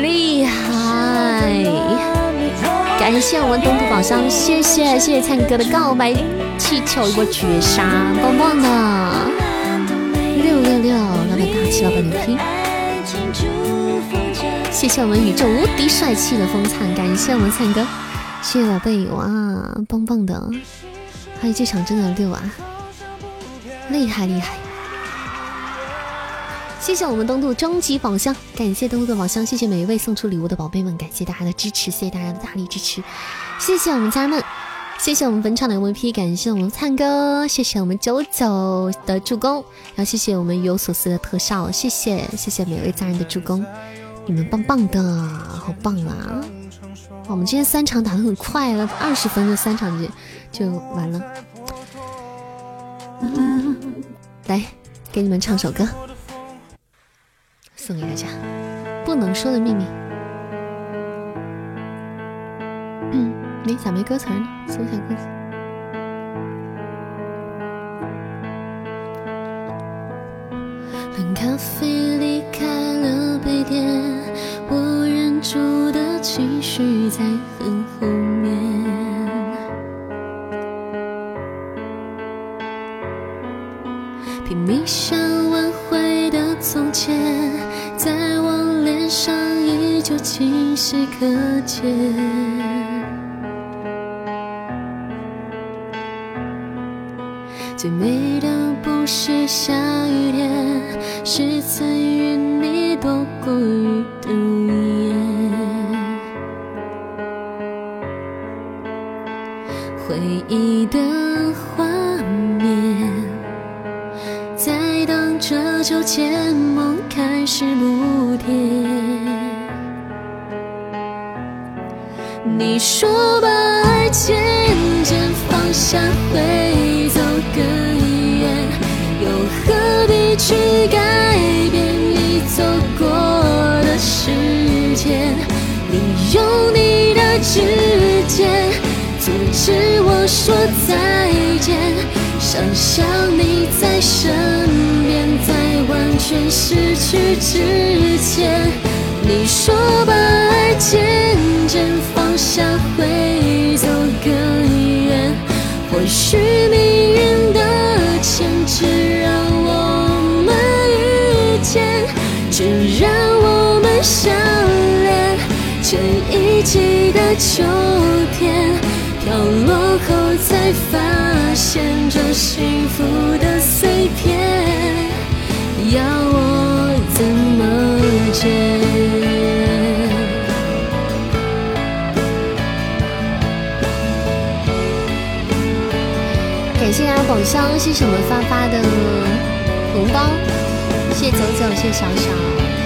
厉害！感谢我们东土宝箱，谢谢谢谢灿哥的告白气球一波绝杀，棒棒的！六六六，老板大气，老板牛批！谢谢我们宇宙无敌帅气的风灿，感谢我们灿哥，谢谢宝贝，哇，棒棒的！还有这场真的六啊，厉害厉害！谢谢我们东渡终极宝箱，感谢东渡的宝箱，谢谢每一位送出礼物的宝贝们，感谢大家的支持，谢谢大家的大力支持，谢谢我们家人们，谢谢我们本场的 MVP，感谢我们灿哥，谢谢我们九九的助攻，然后谢谢我们有所思的特效，谢谢谢谢每位家人的助攻，你们棒棒的，好棒啊！我们今天三场打的很快了，二十分的三场就就完了，来给你们唱首歌。送给大家，不能说的秘密。嗯，没咋没歌词呢？搜一下歌词。冷咖啡离开了杯垫，我忍住的情绪在很后面。清晰可见。最美的不是下雨天，是曾与你躲过雨的屋檐。回忆的画面，在荡着秋千，梦开始不甜。你说把爱渐渐放下会走更远，又何必去改变已走过的时间？你用你的指尖阻止我说再见，想象你在身边，在完全失去之前。你说把或许命运的牵制让我们遇见，只让我们相恋。这一季的秋天飘落后，才发现这幸福的碎片，要我怎么捡？箱，谢谢我发发的红包，谢谢走走，谢小小。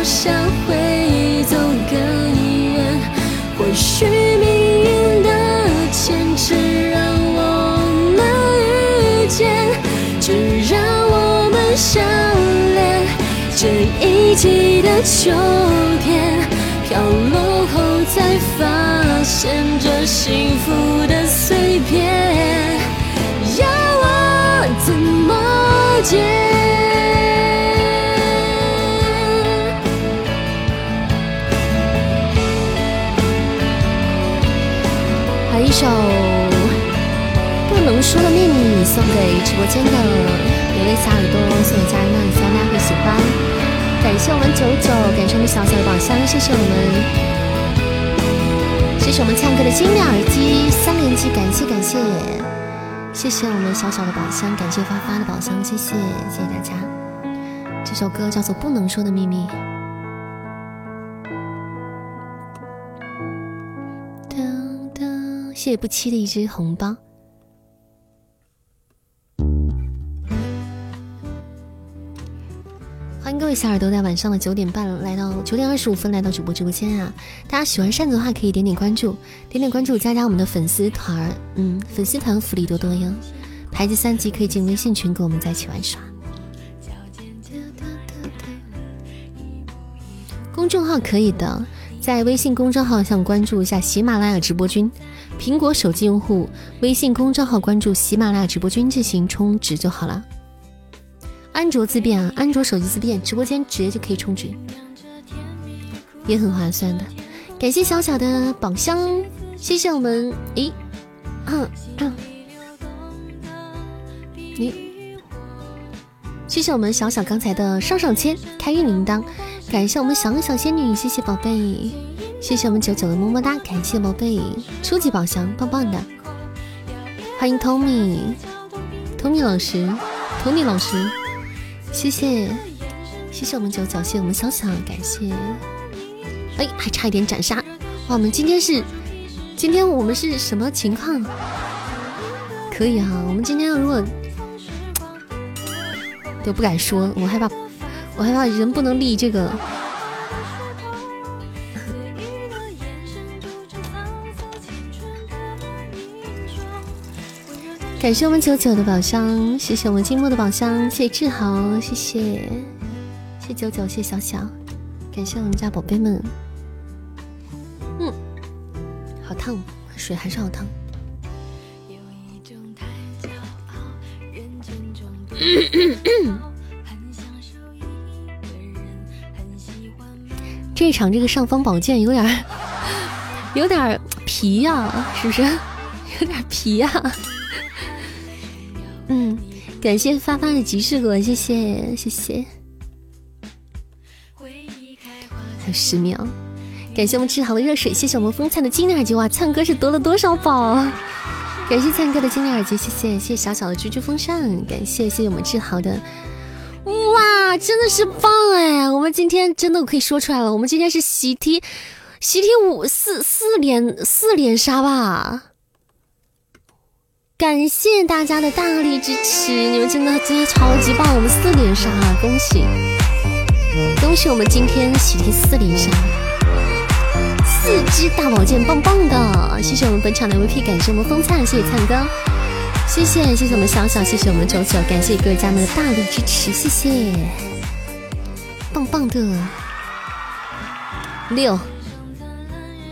渐放下会走更远，或许命运的牵制让我们遇见，只让我们相恋。这一季的秋天飘落后，才发现这幸福的碎片，要我怎么捡？首《不能说的秘密》送给直播间的有泪小耳朵，送给家人们，希望大家会喜欢。感谢我们九九，感谢我们小小的宝箱，谢谢我们，谢谢我们唱歌的精妙耳机三连击，感谢感谢，谢谢我们小小的宝箱，感谢发发的宝箱，谢谢谢谢大家。这首歌叫做《不能说的秘密》。谢不期的一只红包。欢迎各位小耳朵在晚上的九点半来到九点二十五分来到主播直播间啊！大家喜欢扇子的话可以点点关注，点点关注加加我们的粉丝团，嗯，粉丝团福利多多哟。排级三级可以进微信群跟我们在一起玩耍。公众号可以的，在微信公众号上关注一下喜马拉雅直播君。苹果手机用户微信公众号关注喜马拉雅直播君进行充值就好了。安卓自变啊，安卓手机自变，直播间直接就可以充值，也很划算的。感谢小小的宝箱，谢谢我们，诶，嗯嗯，你，谢谢我们小小刚才的上上签开运铃铛，感谢我们小小仙女，谢谢宝贝，谢谢我们九九的么么哒，感谢宝贝，初级宝箱，棒棒的，欢迎 Tommy，Tommy 老师，Tommy 老师，谢谢，谢谢我们九九，谢谢我们小小，感谢。哎，还差一点斩杀！哇，我们今天是，今天我们是什么情况？可以哈，我们今天如果都不敢说，我害怕，我害怕人不能立这个。感谢我们九九的宝箱，谢谢我们金木的宝箱，谢谢志豪，谢谢，谢九九，谢小小，感谢我们家宝贝们。嗯好烫，水还是好烫。这场这个尚方宝剑有点有点皮呀，是不是？有点皮呀。嗯，感谢发发的集市果，谢谢谢谢。还有十秒。感谢我们吃好的热水，谢谢我们风灿的精灵耳机，哇，灿哥是得了多少宝啊？感谢灿哥的精灵耳机，谢谢谢谢小小的猪猪风扇，感谢谢谢我们志豪的，哇，真的是棒哎！我们今天真的可以说出来了，我们今天是喜提喜提五四四连四连杀吧！感谢大家的大力支持，你们真的今天超级棒，我们四连杀，恭喜恭喜我们今天喜提四连杀！四支大宝剑，棒棒的！谢谢我们本场的 MVP，感谢我们风灿，谢谢灿哥，谢谢谢谢我们小小，谢谢我们九九，感谢各位家们的大力支持，谢谢，棒棒的，六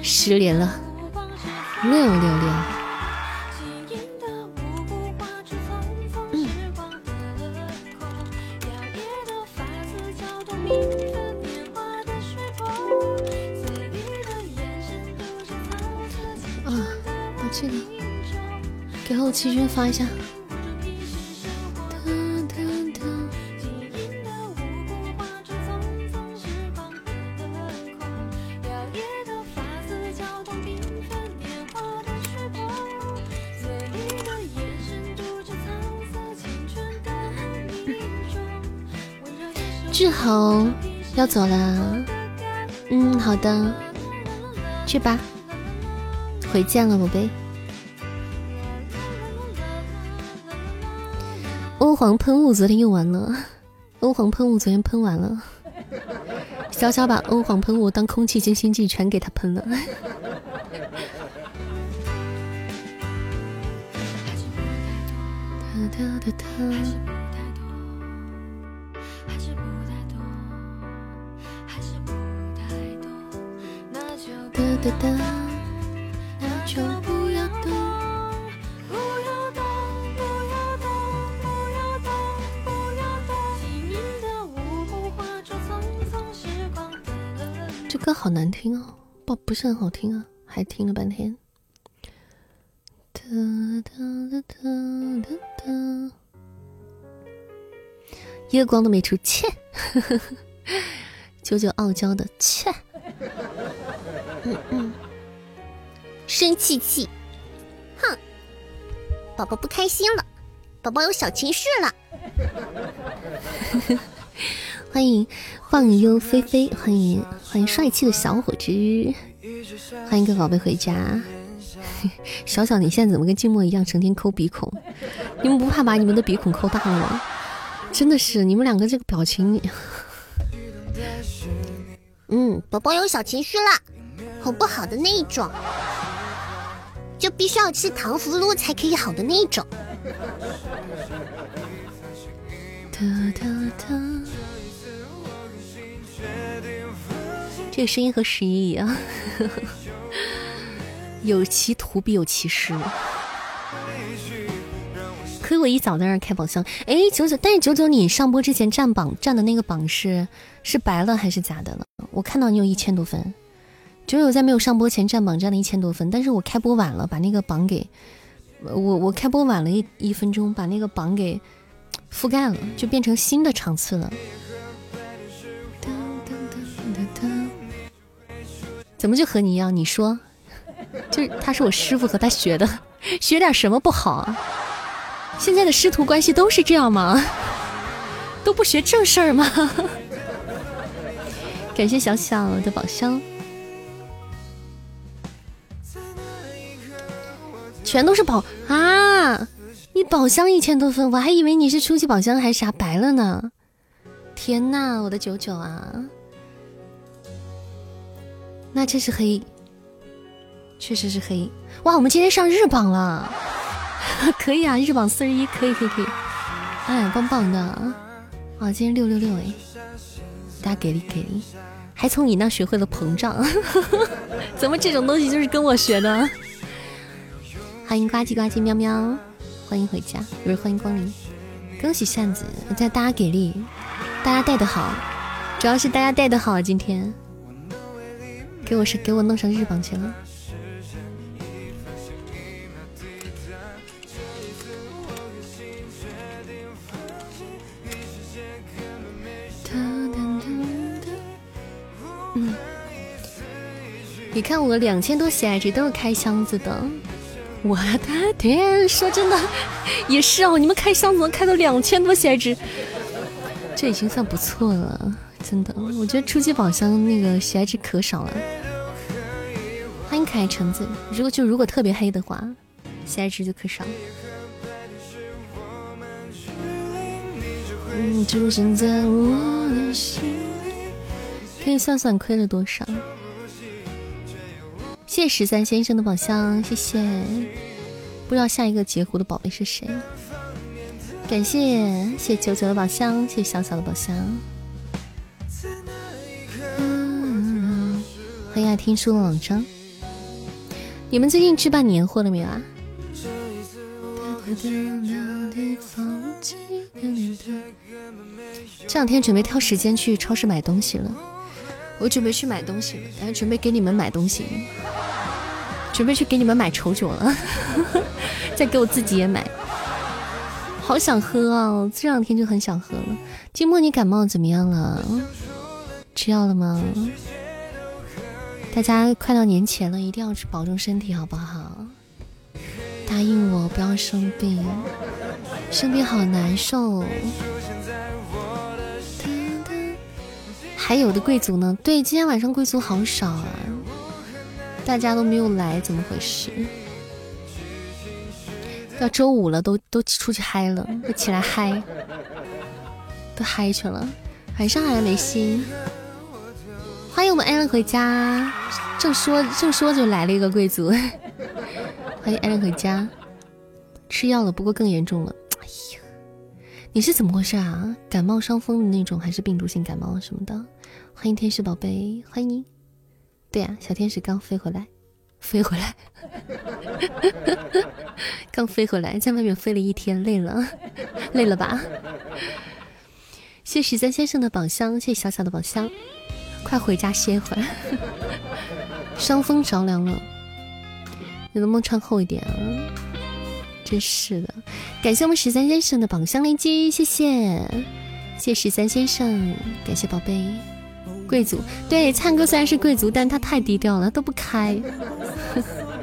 十连了，六六六。给后期君发一下。志豪要走了，嗯，好的，去吧，回见了，宝贝。欧皇喷雾昨天用完了，欧皇喷雾昨天喷完了，小小把欧皇喷雾当空气清新剂全给他喷了。歌好难听哦，不不是很好听啊，还听了半天。哒哒哒哒哒哒，夜光都没出，切！九九傲娇的，切！嗯嗯，生气气，哼！宝宝不开心了，宝宝有小情绪了。欢迎放悠飞飞，欢迎欢迎帅气的小伙子，欢迎各位宝贝回家。小小，你现在怎么跟静默一样，成天抠鼻孔？你们不怕把你们的鼻孔抠大了吗？真的是，你们两个这个表情。嗯，宝宝有小情绪了，哄不好的那一种，就必须要吃糖葫芦才可以好的那一种。哒哒哒。这个声音和十一一样，有其图必有其师。亏我一早在那开宝箱。哎，九九，但是九九，你上播之前占榜占的那个榜是是白了还是假的呢？我看到你有一千多分。九九在没有上播前占榜占了一千多分，但是我开播晚了，把那个榜给我我开播晚了一一分钟，把那个榜给覆盖了，就变成新的场次了。怎么就和你一样？你说，就是他是我师傅，和他学的，学点什么不好啊？现在的师徒关系都是这样吗？都不学正事儿吗？感谢小小的宝箱。全都是宝啊！你宝箱一千多分，我还以为你是初级宝箱还是啥白了呢。天呐，我的九九啊！那这是黑，确实是黑。哇，我们今天上日榜了，可以啊，日榜四十一，可以可以可以。哎，棒棒的啊！今天六六六哎，大家给力给力，还从你那学会了膨胀，怎么这种东西就是跟我学的？欢迎呱唧呱唧喵喵，欢迎回家，不是欢迎光临，恭喜扇子，在大家给力，大家带的好，主要是大家带的好，今天给我是给我弄上日榜去了。嗯，你看我两千多喜爱值都是开箱子的。我的天，说真的，也是哦。你们开箱子能开到两千多血值，这已经算不错了，真的。我觉得初级宝箱那个血值可少了。欢迎可爱橙子。如果就如果特别黑的话，下一只就可少。嗯，出现在我的心里，可以算算亏了多少。谢谢十三先生的宝箱，谢谢。不知道下一个截胡的宝贝是谁？感谢谢九九的宝箱，谢谢小小的宝箱。欢迎爱听书的老张。你们最近置办年货了没有啊？这两天准备挑时间去超市买东西了。我准备去买东西了，然后准备给你们买东西，准备去给你们买丑酒了，再给我自己也买。好想喝啊！这两天就很想喝了。金墨，你感冒怎么样了？吃药了吗？大家快到年前了，一定要保重身体，好不好？答应我不要生病，生病好难受。还有的贵族呢？对，今天晚上贵族好少啊，大家都没有来，怎么回事？到周五了，都都出去嗨了，都起来嗨，都嗨去了。晚上好，梅西，欢迎我们艾伦回家。正说正说就来了一个贵族，欢迎艾伦回家。吃药了，不过更严重了。哎呀，你是怎么回事啊？感冒伤风的那种，还是病毒性感冒什么的？欢迎天使宝贝，欢迎。对呀，小天使刚飞回来，飞回来，刚飞回来，在外面飞了一天，累了，累了吧？谢十三先生的宝箱，谢谢小小的宝箱，快回家歇会儿。伤风着凉了，你能不能穿厚一点啊？真是的，感谢我们十三先生的宝箱连击，谢谢，谢十三先生，感谢宝贝。贵族对灿哥虽然是贵族，但他太低调了，都不开。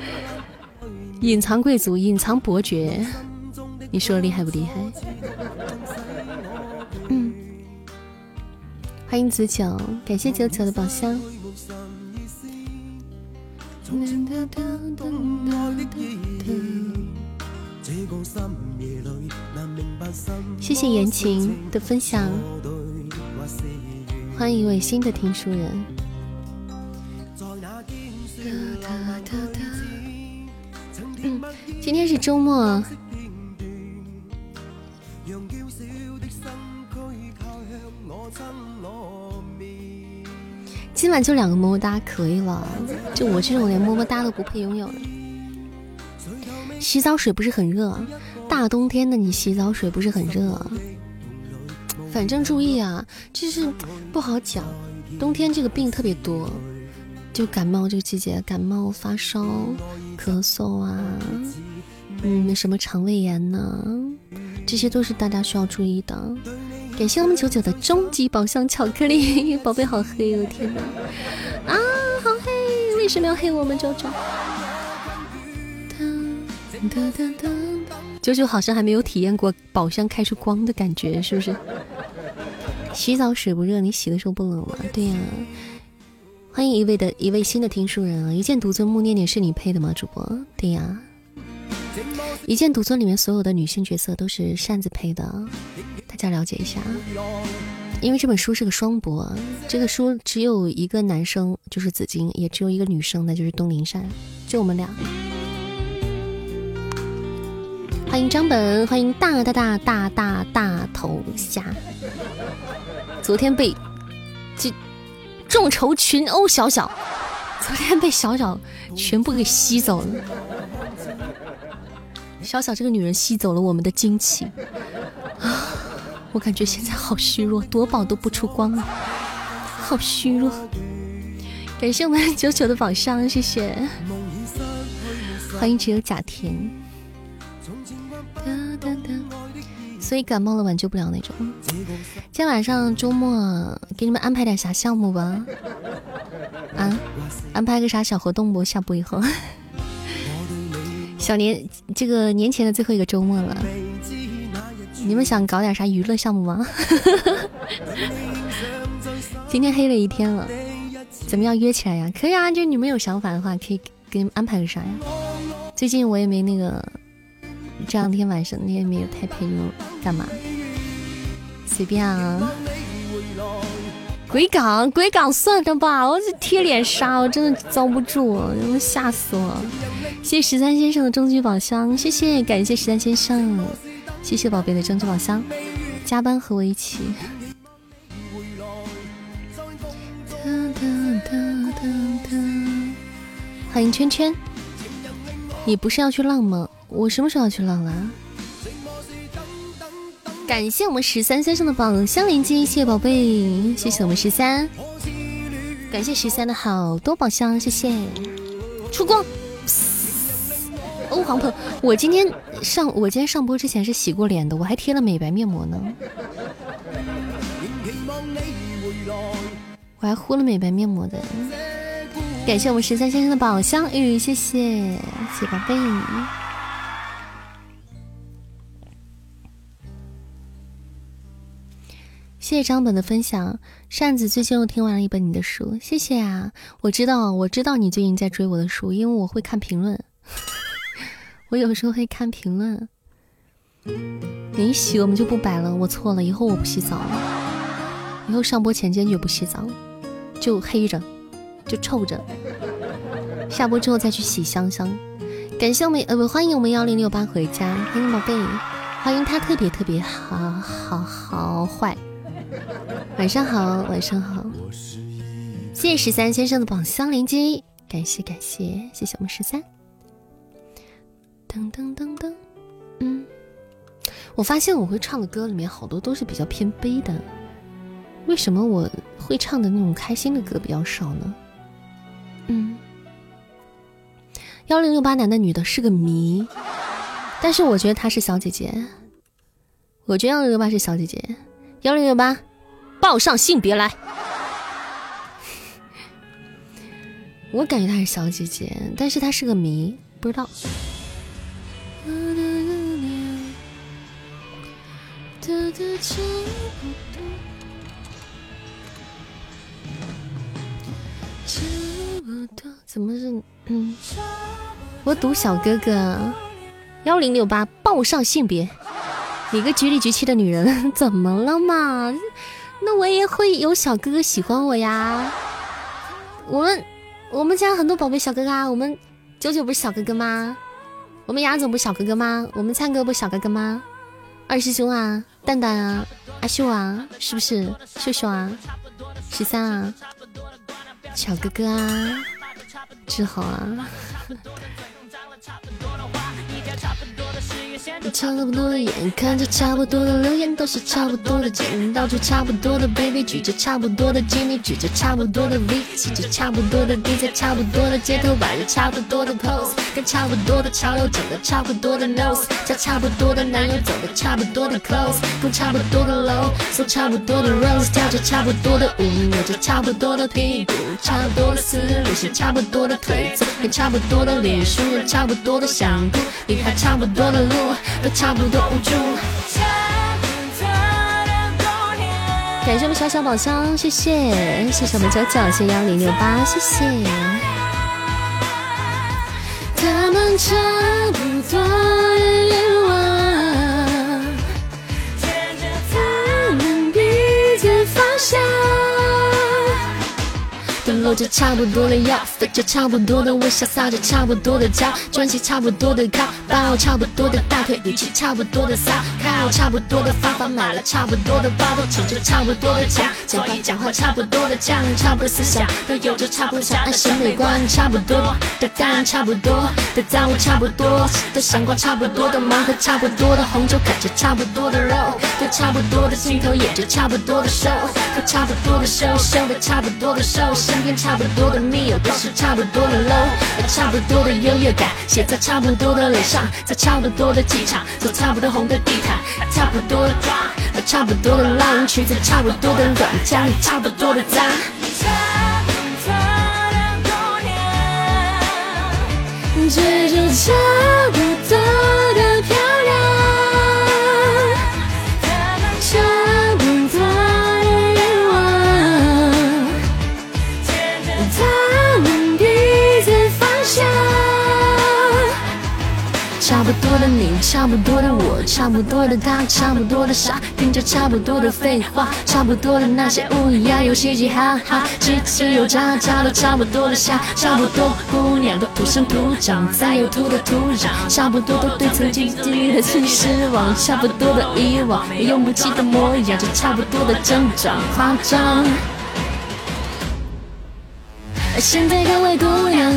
隐藏贵族，隐藏伯爵，你说厉害不厉害？欢迎子九，感谢九九的宝箱。谢谢言情的分享。欢迎一位新的听书人。今天是周末，今晚就两个么么哒可以了，就我这种连么么哒都不配拥有的。洗澡水不是很热，大冬天的你洗澡水不是很热。反正注意啊，就是不好讲。冬天这个病特别多，就感冒这个季节，感冒发烧、咳嗽啊，嗯，什么肠胃炎呢，这些都是大家需要注意的。感谢我们九九的终极宝箱巧克力，宝贝好黑哦，天哪，啊，好黑，为什么要黑我们九九？九九好像还没有体验过宝箱开出光的感觉，是不是？洗澡水不热，你洗的时候不冷吗？对呀。欢迎一位的一位新的听书人啊！一剑独尊木念念是你配的吗？主播？对呀。一剑独尊里面所有的女性角色都是扇子配的，大家了解一下。因为这本书是个双播，这个书只有一个男生，就是紫金，也只有一个女生，那就是东林善，就我们俩。欢迎张本，欢迎大大大大大大头虾。昨天被这众筹群殴小小，昨天被小小全部给吸走了。小小这个女人吸走了我们的精气啊！我感觉现在好虚弱，夺宝都不出光了，好虚弱。感谢我们九九的宝箱，谢谢。欢迎只有贾甜。所以感冒了挽救不了那种。今天晚上周末给你们安排点啥项目吧？啊，安排个啥小活动不？下播以后，小年这个年前的最后一个周末了，你们想搞点啥娱乐项目吗？今天黑了一天了，怎么样约起来呀？可以啊，就你们有想法的话，可以给你们安排个啥呀？最近我也没那个。这两天晚上你也没有太陪你们，干嘛？随便啊。鬼港，鬼港算了吧，我这贴脸杀，我真的遭不住，吓死我！谢谢十三先生的终极宝箱，谢谢，感谢十三先生，谢谢宝贝的终极宝箱，加班和我一起。欢迎圈圈，你不是要去浪吗？我什么时候要去浪了？感谢我们十三先生的宝箱连接，谢谢宝贝，谢谢我们十三，感谢十三的好多宝箱，谢谢。出光，欧皇鹏，我今天上我今天上播之前是洗过脸的，我还贴了美白面膜呢，我还敷了美白面膜的。感谢我们十三先生的宝箱，嗯，谢谢，谢谢宝贝。谢谢张本的分享，扇子最近又听完了一本你的书，谢谢啊！我知道，我知道你最近在追我的书，因为我会看评论，我有时候会看评论。你洗我们就不摆了，我错了，以后我不洗澡了，以后上播前坚决不洗澡，就黑着，就臭着，下播之后再去洗香香。感谢我们呃不欢迎我们幺零六八回家，欢迎宝贝，欢迎他特别特别好好好坏。晚上好，晚上好，谢谢十三先生的宝箱连接，感谢感谢，谢谢我们十三。噔噔噔噔，嗯，我发现我会唱的歌里面好多都是比较偏悲的，为什么我会唱的那种开心的歌比较少呢？嗯，幺零六八男的女的是个谜，但是我觉得她是小姐姐，我觉得幺零六八是小姐姐，幺零六八。报上性别来，我感觉她是小姐姐，但是她是个谜，不知道。怎么是嗯？我赌小哥哥，幺零六八报上性别，你个局里局气的女人，怎么了嘛？那我也会有小哥哥喜欢我呀。我们我们家很多宝贝小哥哥啊，我们九九不是小哥哥吗？我们雅总不是小哥哥吗？我们灿哥不是小哥哥吗？二师兄啊，蛋蛋啊，阿秀啊，是不是？秀秀啊，十三啊，小哥哥啊，志豪啊。差不多的眼，看着差不多的留言，都是差不多的剑，到处差不多的 baby，举着差不多的吉你举着差不多的 V，骑着差不多的 D，在差不多的街头摆着差不多的 pose，跟差不多的潮流整的差不多的 nose，交差不多的男友走的差不多的 close，住差不多的楼，送差不多的 rose，跳着差不多的舞，扭着差不多的屁股，差不多的思路，写差不多的腿，走跟差不多的脸书，差不多的想哭，离开差不多的路，都差不多无助。感谢我们小小宝箱，谢谢，谢谢我们九九，谢谢幺零六八，谢谢。他们差不多都露着差不多的腰，飞着差不多的微笑，撒着差不多的娇，专辑差不多的靠，抱差不多的大腿，语气差不多的骚，靠差不多的方法，买了差不多的包，都挺着差不多的墙，讲话讲话差不多的犟，差不多思想，都有着差不多的爱审美观，差不多的蛋，差不多的脏物，差不多的闪光，差不多的盲盒，差不多的红酒，啃着差不多的肉，对差不多的镜头演着差不多的 show，和差不多的 show show 的差不多的 show，身边差不多的密友都是差不多的 low，差不多的优越感写在差不多的脸上，在差不多的机场走差不多红的地毯，差不多的抓，和差不多的浪，裙子差不多的软，家里差不多的脏。追逐差不多的差不多的我，差不多的他，差不多的傻，听着差不多的废话，差不多的那些乌鸦有嘻嘻哈哈，吃吃油炸炸都差不多的虾，差不多姑娘都土生土长在有土的土壤，差不多都对曾经经历的最失望，差不多的以往没用不起的模样，这差不多的增长夸张。现在各位姑娘，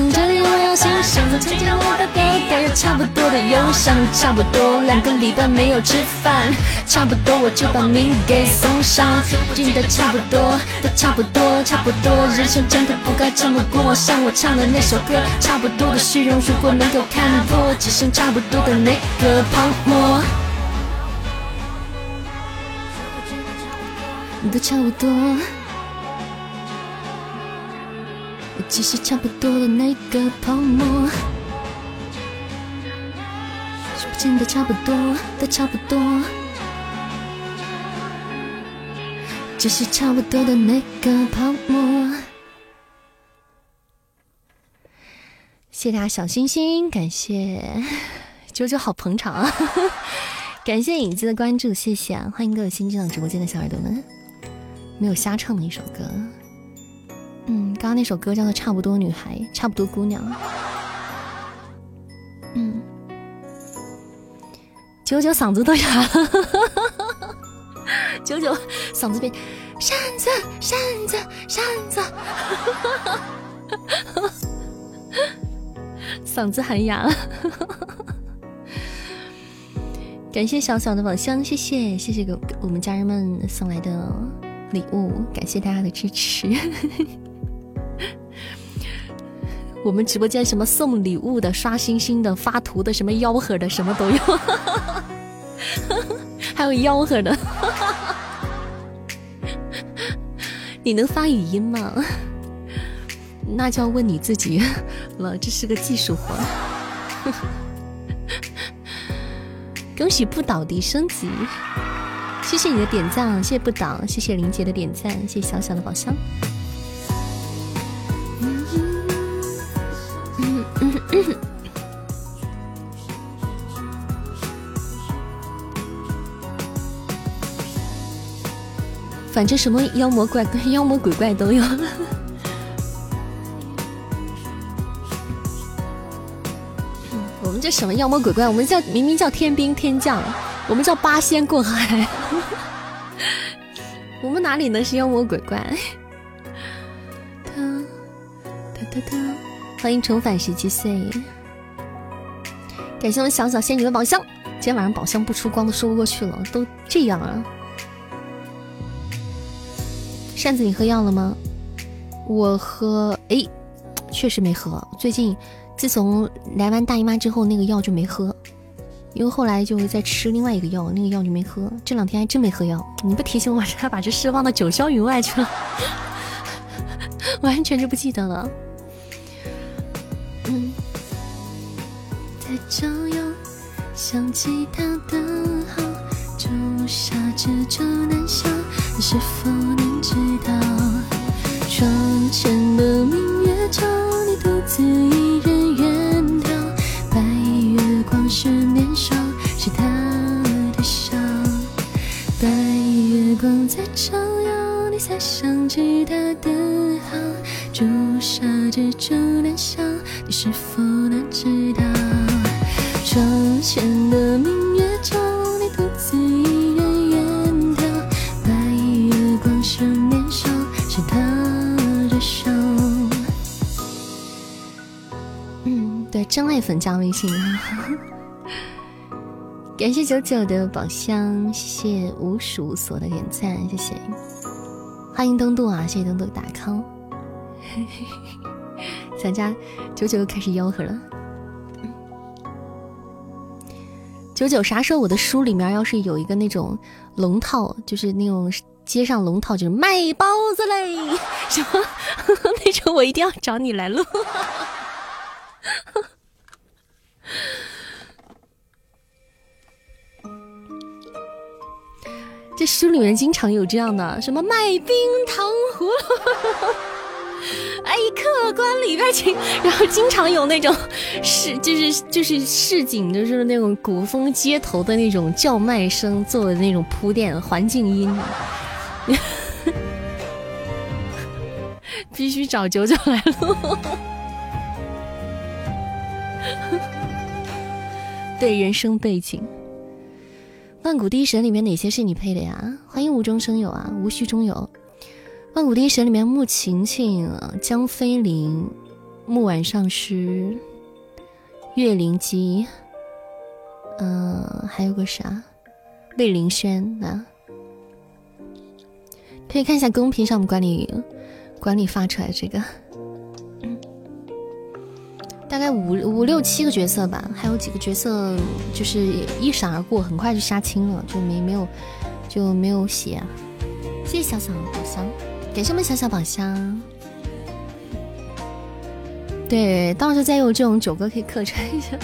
这里我要欣赏，从前见我的哥哥有差不多的忧伤，差不多两个礼拜没有吃饭，差不多我就把命给送上，记得差不多，都差不多，差不多，人生真的不该这么过，像我唱的那首歌，差不多的虚荣，如果能够看破，只剩差不多的那个泡沫。都差不多。只是差不多的那个泡沫，说不见的差不多，都差不多，只是差不多的那个泡沫。谢谢大家小心心，感谢九九好捧场啊！感谢影子的关注，谢谢啊！欢迎各位新进到直播间的小耳朵们，没有瞎唱的一首歌。嗯，刚刚那首歌叫做《差不多女孩》，差不多姑娘。嗯，九九嗓子都哑了，九九嗓子变扇子，扇子，扇子，嗓子喊哑了。感谢小小的宝箱，谢谢谢谢给我们家人们送来的礼物，感谢大家的支持。我们直播间什么送礼物的、刷星星的、发图的、什么吆喝的，什么都有，还有吆喝的。你能发语音吗？那就要问你自己了，这是个技术活。恭喜不倒的升级，谢谢你的点赞，谢谢不倒，谢谢林杰的点赞，谢谢小小的宝箱。反正什么妖魔怪怪、妖魔鬼怪都有。我们这什么妖魔鬼怪？我们叫明明叫天兵天将，我们叫八仙过海。我们哪里能是妖魔鬼怪？哒哒哒哒！欢迎重返十七岁，感谢我们小小仙女的宝箱。今天晚上宝箱不出光都说不过去了，都这样啊！扇子，你喝药了吗？我喝，哎，确实没喝。最近自从来完大姨妈之后，那个药就没喝，因为后来就在吃另外一个药，那个药就没喝。这两天还真没喝药。你不提醒我，还把这事忘到九霄云外去了，完全就不记得了。在朝阳，想起他的好，朱砂痣就难消，你是否能知道？窗前的明月照，你独自一人远眺，白月光是年少，是他的笑。白月光在照耀，你才想起他的好，朱砂痣就难消，你是否能知道？窗前的明月照，你独自一人远眺，白衣月光是年少，是他的笑。嗯，对，真爱粉加微信！感谢九九的宝箱，谢谢无数所的点赞，谢谢，欢迎东渡啊！谢谢东渡打 call，咱家九九又开始吆喝了。九九，啥时候我的书里面要是有一个那种龙套，就是那种街上龙套，就是卖包子嘞，什么 那种，我一定要找你来录。这书里面经常有这样的，什么卖冰糖葫芦。哎，客官里边请，然后经常有那种市，就是就是市井，就是那种古风街头的那种叫卖声做的那种铺垫环境音，必须找九九来录。对人生背景，《万古第一神》里面哪些是你配的呀？欢迎无中生有啊，无需中有。万古第一神里面，穆晴晴、江飞林、木婉上师、岳灵姬，嗯，还有个啥？魏凌轩啊，可以看一下公屏上我们管理管理发出来这个，嗯大概五五六七个角色吧，还有几个角色就是一闪而过，很快就杀青了，就没没有就没有写。谢谢小小宝箱。感谢我们小小宝箱，对，到时候再有这种九哥可以客串一下。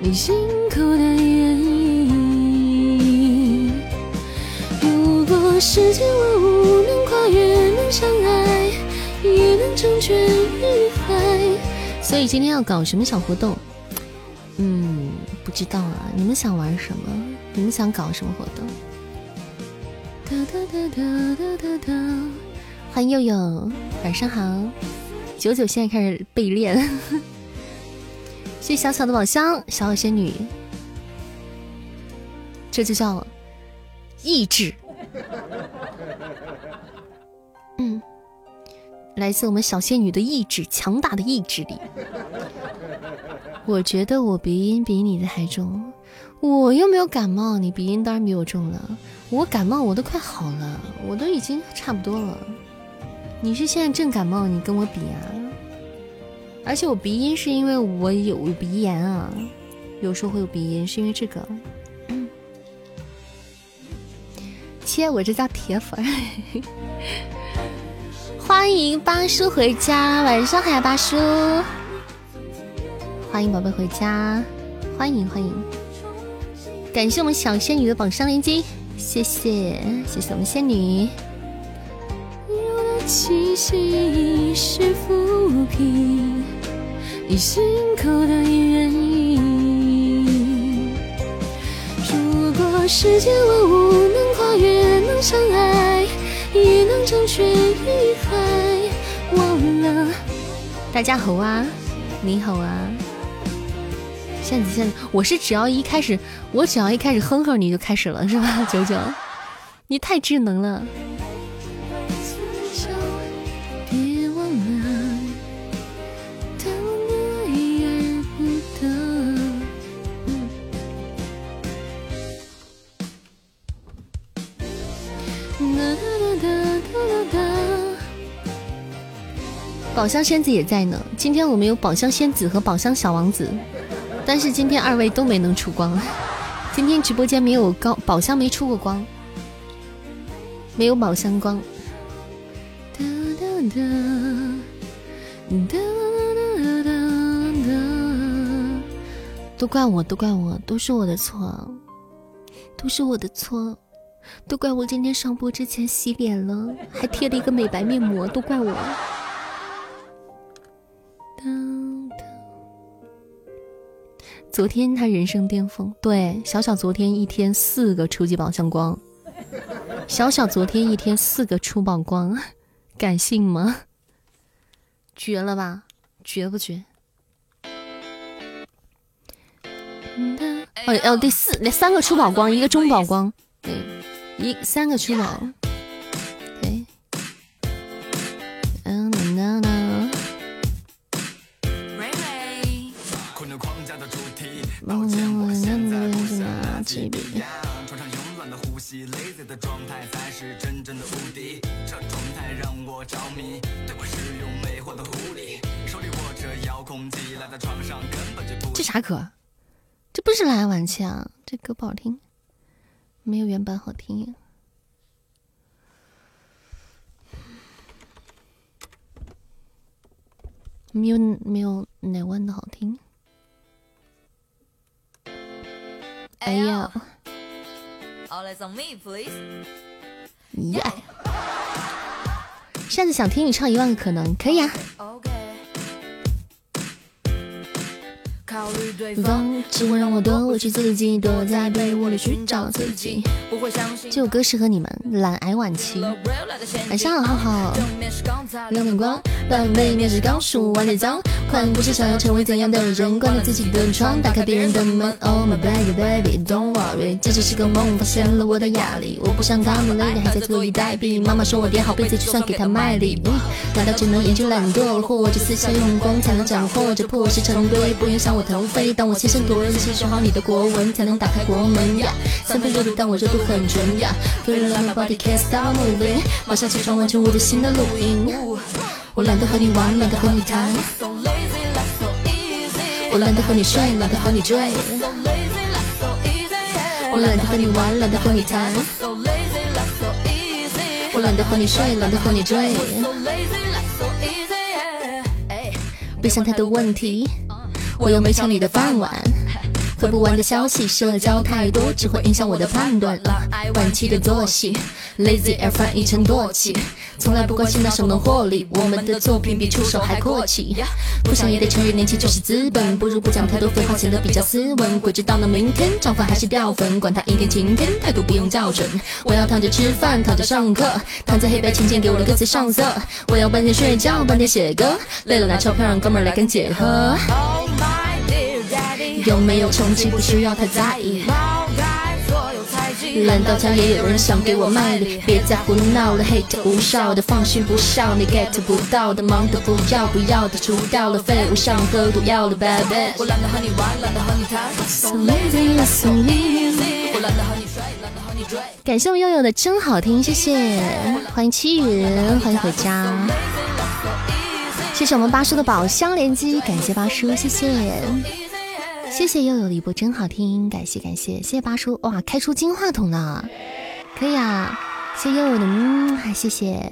你心口的原因。如果世间万物能跨越，能相爱，也能成全于海。所以今天要搞什么小活动？嗯，不知道啊，你们想玩什么？你们想搞什么活动？哒哒哒哒哒哒哒！欢迎悠悠，晚上好。九九现在开始备练，谢谢小小的宝箱，小小仙女，这就叫意志。嗯，来自我们小仙女的意志，强大的意志力。我觉得我鼻音比你的还重，我又没有感冒，你鼻音当然比我重了。我感冒我都快好了，我都已经差不多了。你是现在正感冒，你跟我比啊？而且我鼻音是因为我有鼻炎啊，有时候会有鼻音，是因为这个。切，我这叫铁粉。欢迎八叔回家，晚上好呀，八叔。欢迎宝贝回家，欢迎欢迎，感谢我们小仙女的榜上连击，谢谢谢谢我们仙女。气息是抚平你心口的原因。如果世间万物能跨越，能相爱，也能成全于海。忘了，大家好啊，你好啊。现在现在我是只要一开始，我只要一开始哼哼，你就开始了是吧？九九，你太智能了。宝箱仙子也在呢，今天我们有宝箱仙子和宝箱小王子。但是今天二位都没能出光。今天直播间没有高宝箱没出过光，没有宝箱光。哒哒哒哒哒哒哒都怪我，都怪我，都是我的错，都是我的错，都怪我今天上播之前洗脸了，还贴了一个美白面膜，都怪我。昨天他人生巅峰，对小小昨天一天四个初级宝箱光，小小昨天一天四个初宝光，敢信吗？绝了吧，绝不绝？哦哦，第四那三个初宝光，一个中宝光，对，一三个初宝，这啥歌？这不是来晚期啊！这歌不好听，没有原版好听。没有没有哪万的好听。哎呀！扇子 想听你唱一万个可能，可以啊。考方只会让我多委屈自己，躲在被窝里寻找自己。这首歌适合你们，懒癌晚期。晚上好，好好。亮眼光，半背面是刚梳完的脏。快不是想要成为怎样的人，关了自己的窗，打开别人的门。Oh my baby baby，don't worry，这只是个梦，发现了我的压力。我不想他们累的还在坐以待毙。妈妈说我叠好被子就算给他卖力。难道只能研究懒惰，或者私下用功才能斩获这破事成堆？不影响我。腾飞，当我亲身夺人心，学好你的国文，才能打开国门呀。三分热度，但我热度很纯呀。Feel like my body can't stop moving，马上起床完成我的新的录音。我懒得和你玩，懒得和你谈。我懒得和你睡，懒得和你追。我懒得和你玩，懒得和你谈。我懒得和你睡，懒得和你追。别想太多问题。我又没抢你的饭碗，回不完的消息，社交太多只会影响我的判断。晚期的作息，lazy air 翻译成惰气，从来不关心那什么获利，我们的作品比出手还阔气。不想也得承认年轻就是资本，不如不讲太多废话，显得比较斯文。鬼知道那明天涨粉还是掉粉，管他阴天晴天，态度不用校准。我要躺着吃饭，躺着上课，躺在黑白琴键给我的歌词上色。我要半天睡觉，半天写歌，累了拿钞票让哥们儿来跟姐喝。有没有成绩不需要太在意，烂到家也有人想给我卖力，别再胡闹了，hate 无效的，放心不笑，你 get 不到的，忙的不要不要的，除掉了废物，上喝毒药了，baby。我懒得和你玩，懒得和你谈，so lazy，so easy。我懒得和你睡，懒得和你追。感谢我悠悠的真好听，谢谢，欢迎七云，欢迎回家，谢谢我们八叔的宝箱连击，感谢八叔，谢谢。谢谢悠悠的一波真好听，感谢感谢，谢谢八叔哇，开出金话筒了，可以啊，谢谢悠悠的嗯，还谢谢，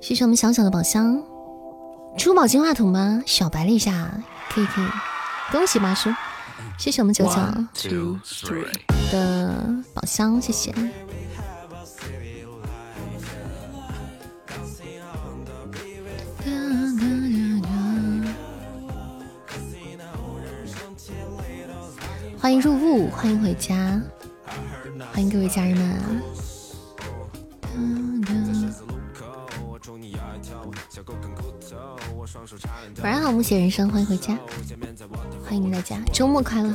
谢谢我们小小的宝箱，珠宝金话筒吗？小白了一下，可以可以，恭喜八叔，谢谢我们九九的宝箱，谢谢。欢迎入雾，欢迎回家，欢迎各位家人们。晚上好，木写人生，欢迎回家，欢迎大家，周末快乐。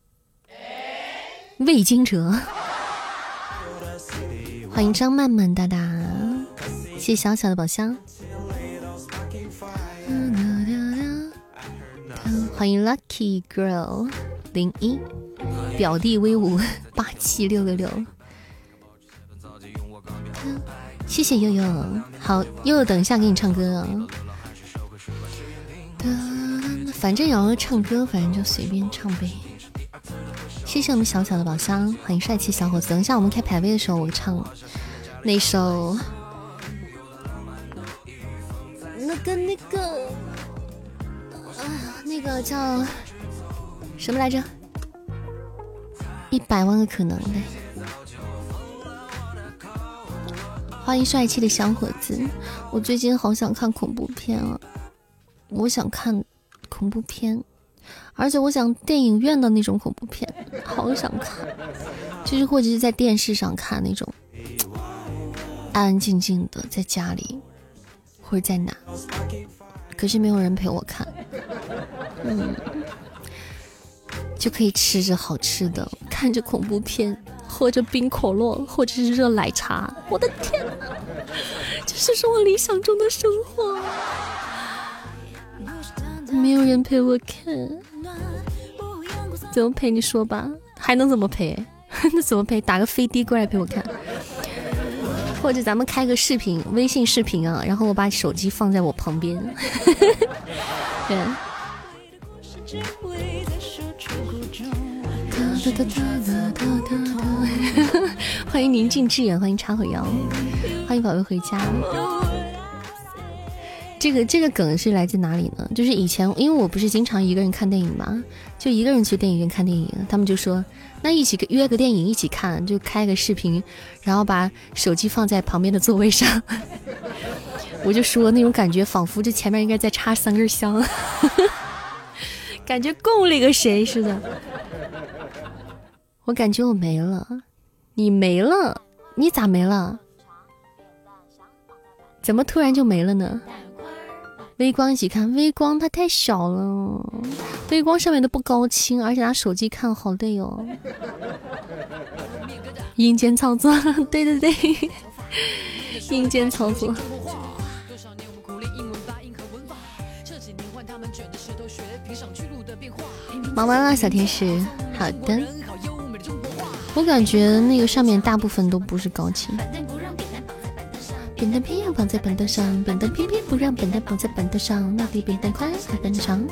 魏惊蛰，欢迎张曼曼大大，谢小小的宝箱。欢迎 Lucky Girl 零一，表弟威武八七六六六，谢谢悠悠，好悠悠，等一下给你唱歌啊。反正瑶瑶唱歌，反正就随便唱呗。谢谢我们小小的宝箱，欢迎帅气小伙子。等一下我们开排位的时候，我唱那首那个那个啊。那个叫什么来着？一百万个可能呗。欢迎帅气的小伙子，我最近好想看恐怖片啊！我想看恐怖片，而且我想电影院的那种恐怖片，好想看，就是或者是在电视上看那种，安安静静的在家里，或者在哪。可是没有人陪我看，嗯，就可以吃着好吃的，看着恐怖片，喝着冰可乐或者是热奶茶。我的天哪，这就是我理想中的生活。没有人陪我看，怎么陪？你说吧，还能怎么陪？那怎么陪？打个飞的过来陪我看。或者咱们开个视频，微信视频啊，然后我把手机放在我旁边。对。欢迎宁静致远，欢迎插火妖，欢迎宝贝回家。这个这个梗是来自哪里呢？就是以前，因为我不是经常一个人看电影嘛，就一个人去电影院看电影，他们就说。那一起约个电影一起看，就开个视频，然后把手机放在旁边的座位上。我就说那种感觉，仿佛这前面应该再插三根香，感觉供了一个谁似的。我感觉我没了，你没了，你咋没了？怎么突然就没了呢？微光一起看，微光它太小了，微光上面都不高清，而且拿手机看好累哦。阴间操作，对对对，阴间操作。忙完了，小天使，好的。我感觉那个上面大部分都不是高清。扁担偏要绑在板凳上，扁担偏偏不让扁担绑在板凳上。那比扁担宽，还板凳长。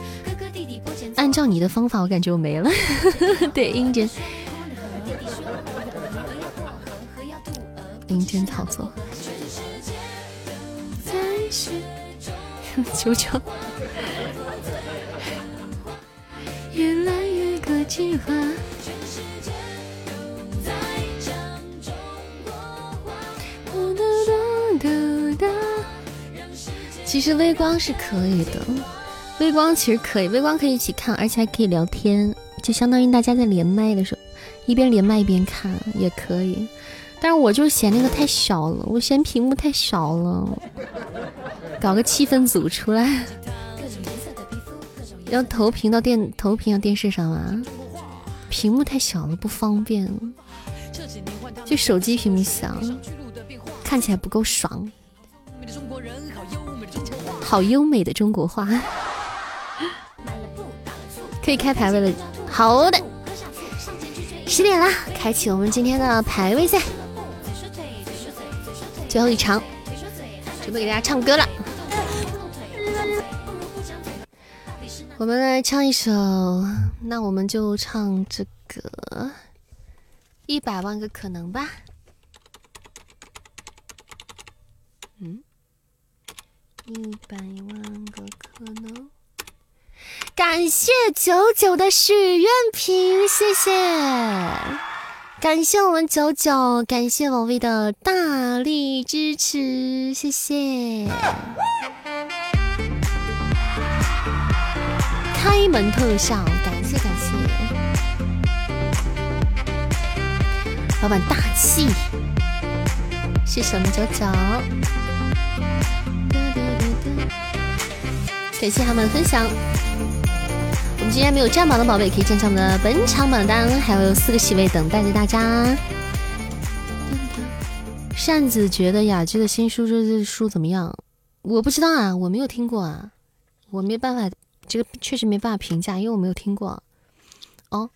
按照你的方法，我感觉我没了。对，阴间，阴间操作。求求。越来越国际化。其实微光是可以的，微光其实可以，微光可以一起看，而且还可以聊天，就相当于大家在连麦的时候，一边连麦一边看也可以。但是我就嫌那个太小了，我嫌屏幕太小了，搞个气氛组出来，要投屏到电投屏到电视上啊，屏幕太小了不方便，就手机屏幕小，看起来不够爽。好优美的中国话，可以开排位了。好的，十点了，开启我们今天的排位赛，最后一场，准备给大家唱歌了。我们来唱一首，那我们就唱这个一百万个可能吧。一百万个可能。感谢九九的许愿瓶，谢谢。感谢我们九九，感谢宝贝的大力支持，谢谢。开门特效，感谢感谢。老板大气，谢谢我们九九，感谢他们的分享。我们今天没有占榜的宝贝可以见上我们的本场榜单，还有四个席位等待着大家。扇子觉得雅居的新书这这书怎么样？我不知道啊，我没有听过啊，我没办法，这个确实没办法评价，因为我没有听过。哦，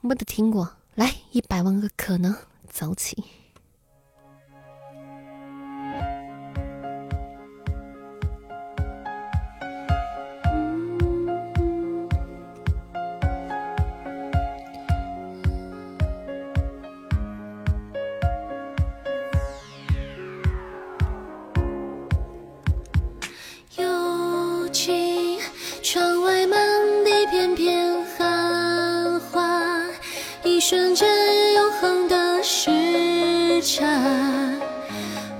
没得听过。来，一百万个可能，走起！瞬间，永恒的时差，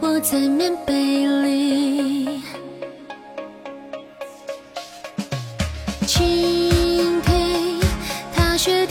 我在棉被里。倾听，踏雪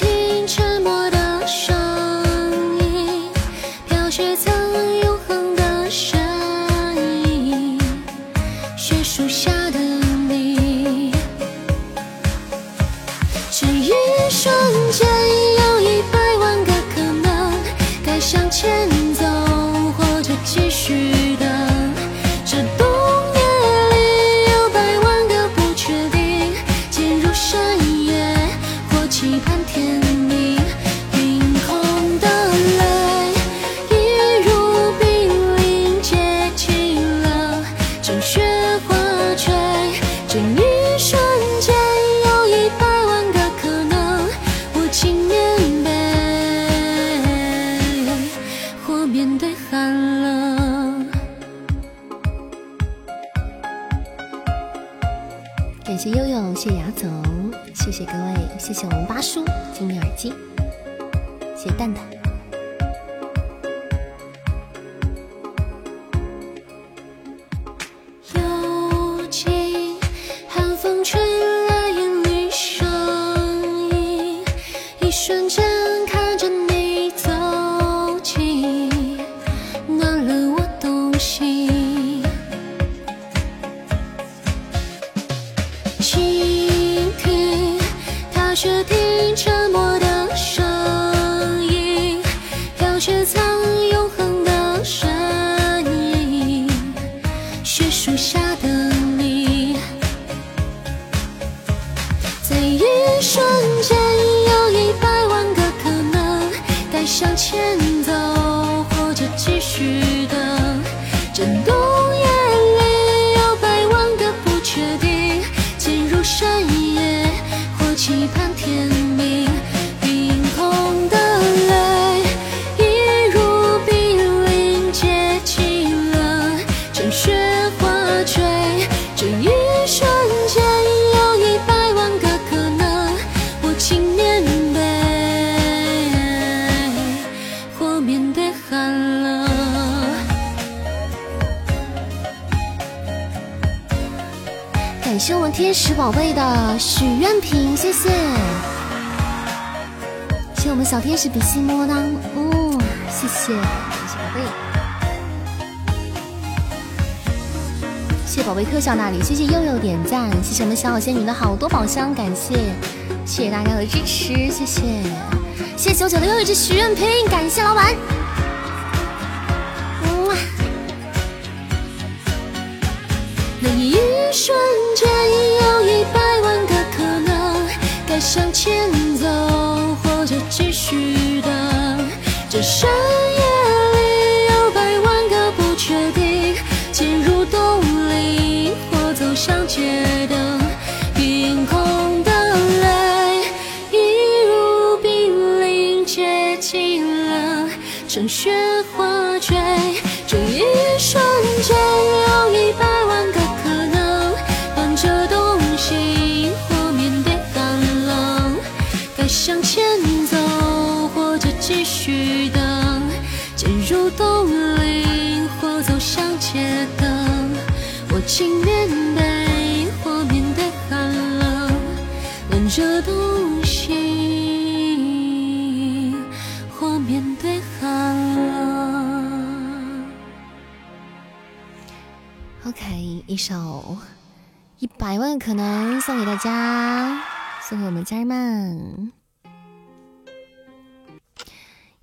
仙女的好多宝箱，感谢，谢谢大家的支持，谢谢，谢谢九九的又一只许愿瓶，感谢老板。一首一百万可能送给大家，送给我们家人们。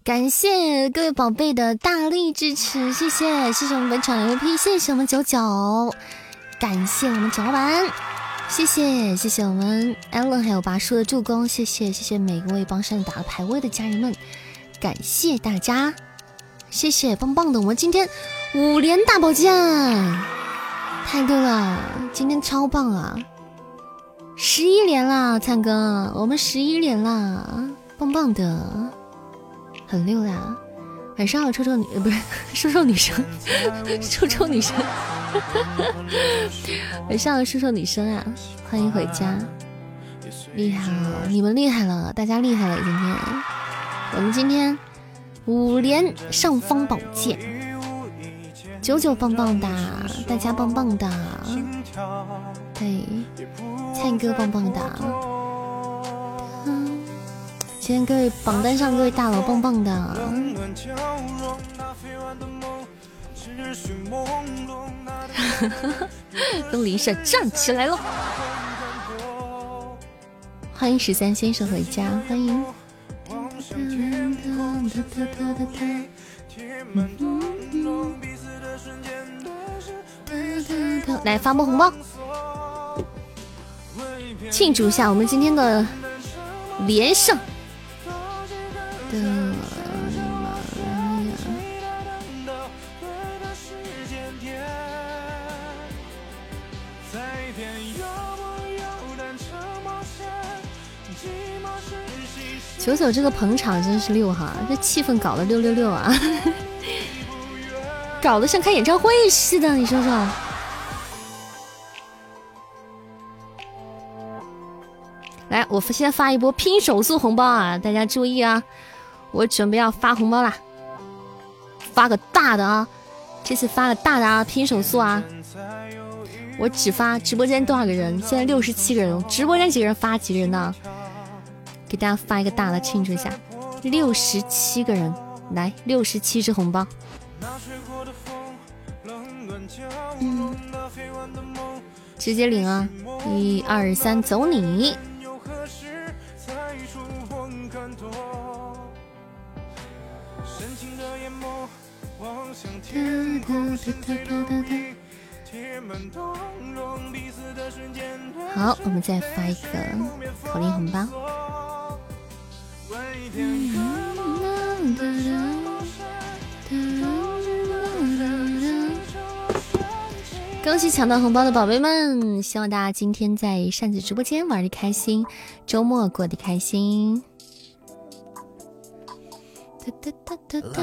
感谢各位宝贝的大力支持，谢谢，谢谢我们本场 MVP，谢谢我们九九，感谢我们九老板，谢谢，谢谢我们 Allen 还有拔叔的助攻，谢谢，谢谢每一位帮山打了排位的家人们，感谢大家，谢谢，棒棒的，我们今天五连大宝剑，太对了，今天超棒啊，十一连啦，灿哥，我们十一连啦，棒棒的。很溜呀！晚上好，臭臭女呃不是 瘦瘦女生，臭臭女生。晚上好，瘦瘦女生啊！欢迎回家，厉害了，你们厉害了，大家厉害了！今天我们今天五连上方宝剑，九九棒棒的，大家棒棒的，对，灿哥棒棒的。今天各位榜单上各位大佬棒棒的，东篱下站起来了，欢迎十三先生回家，欢迎，来发波红包，庆祝一下我们今天的连胜。的妈呀！九九这个捧场真是六哈，这气氛搞得六六六啊，搞得像开演唱会似的，你说说。来，我先发一波拼手速红包啊，大家注意啊！我准备要发红包啦，发个大的啊！这次发个大的啊，拼手速啊！我只发直播间多少个人？现在六十七个人，直播间几个人发几个人呢？给大家发一个大的庆祝一下，六十七个人，来六十七只红包。直接领啊！一二三，走你！好，我们再发一个口令红包。恭喜抢到红包的宝贝们！希望大家今天在扇子直播间玩的开心，周末过得开心。哒哒哒哒哒。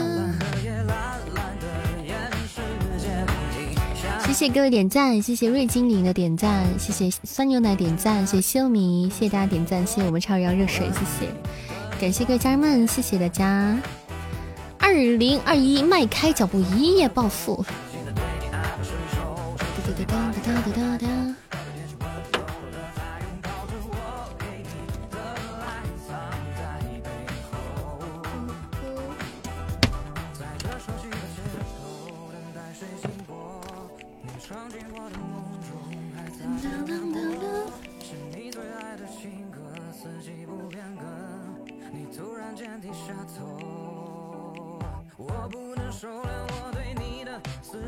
谢谢各位点赞，谢谢瑞精灵的点赞，谢谢酸牛奶点赞，谢谢秀米，谢谢大家点赞，谢谢我们超人要热水，谢谢，感谢各位家人们，谢谢大家。二零二一迈开脚步一夜暴富。哒哒哒哒哒哒在这熟悉的街头等待谁经过你闯进我的梦中还藏着温柔是你最爱的情歌四季不变更你突然间低下头我不能收敛我对你的思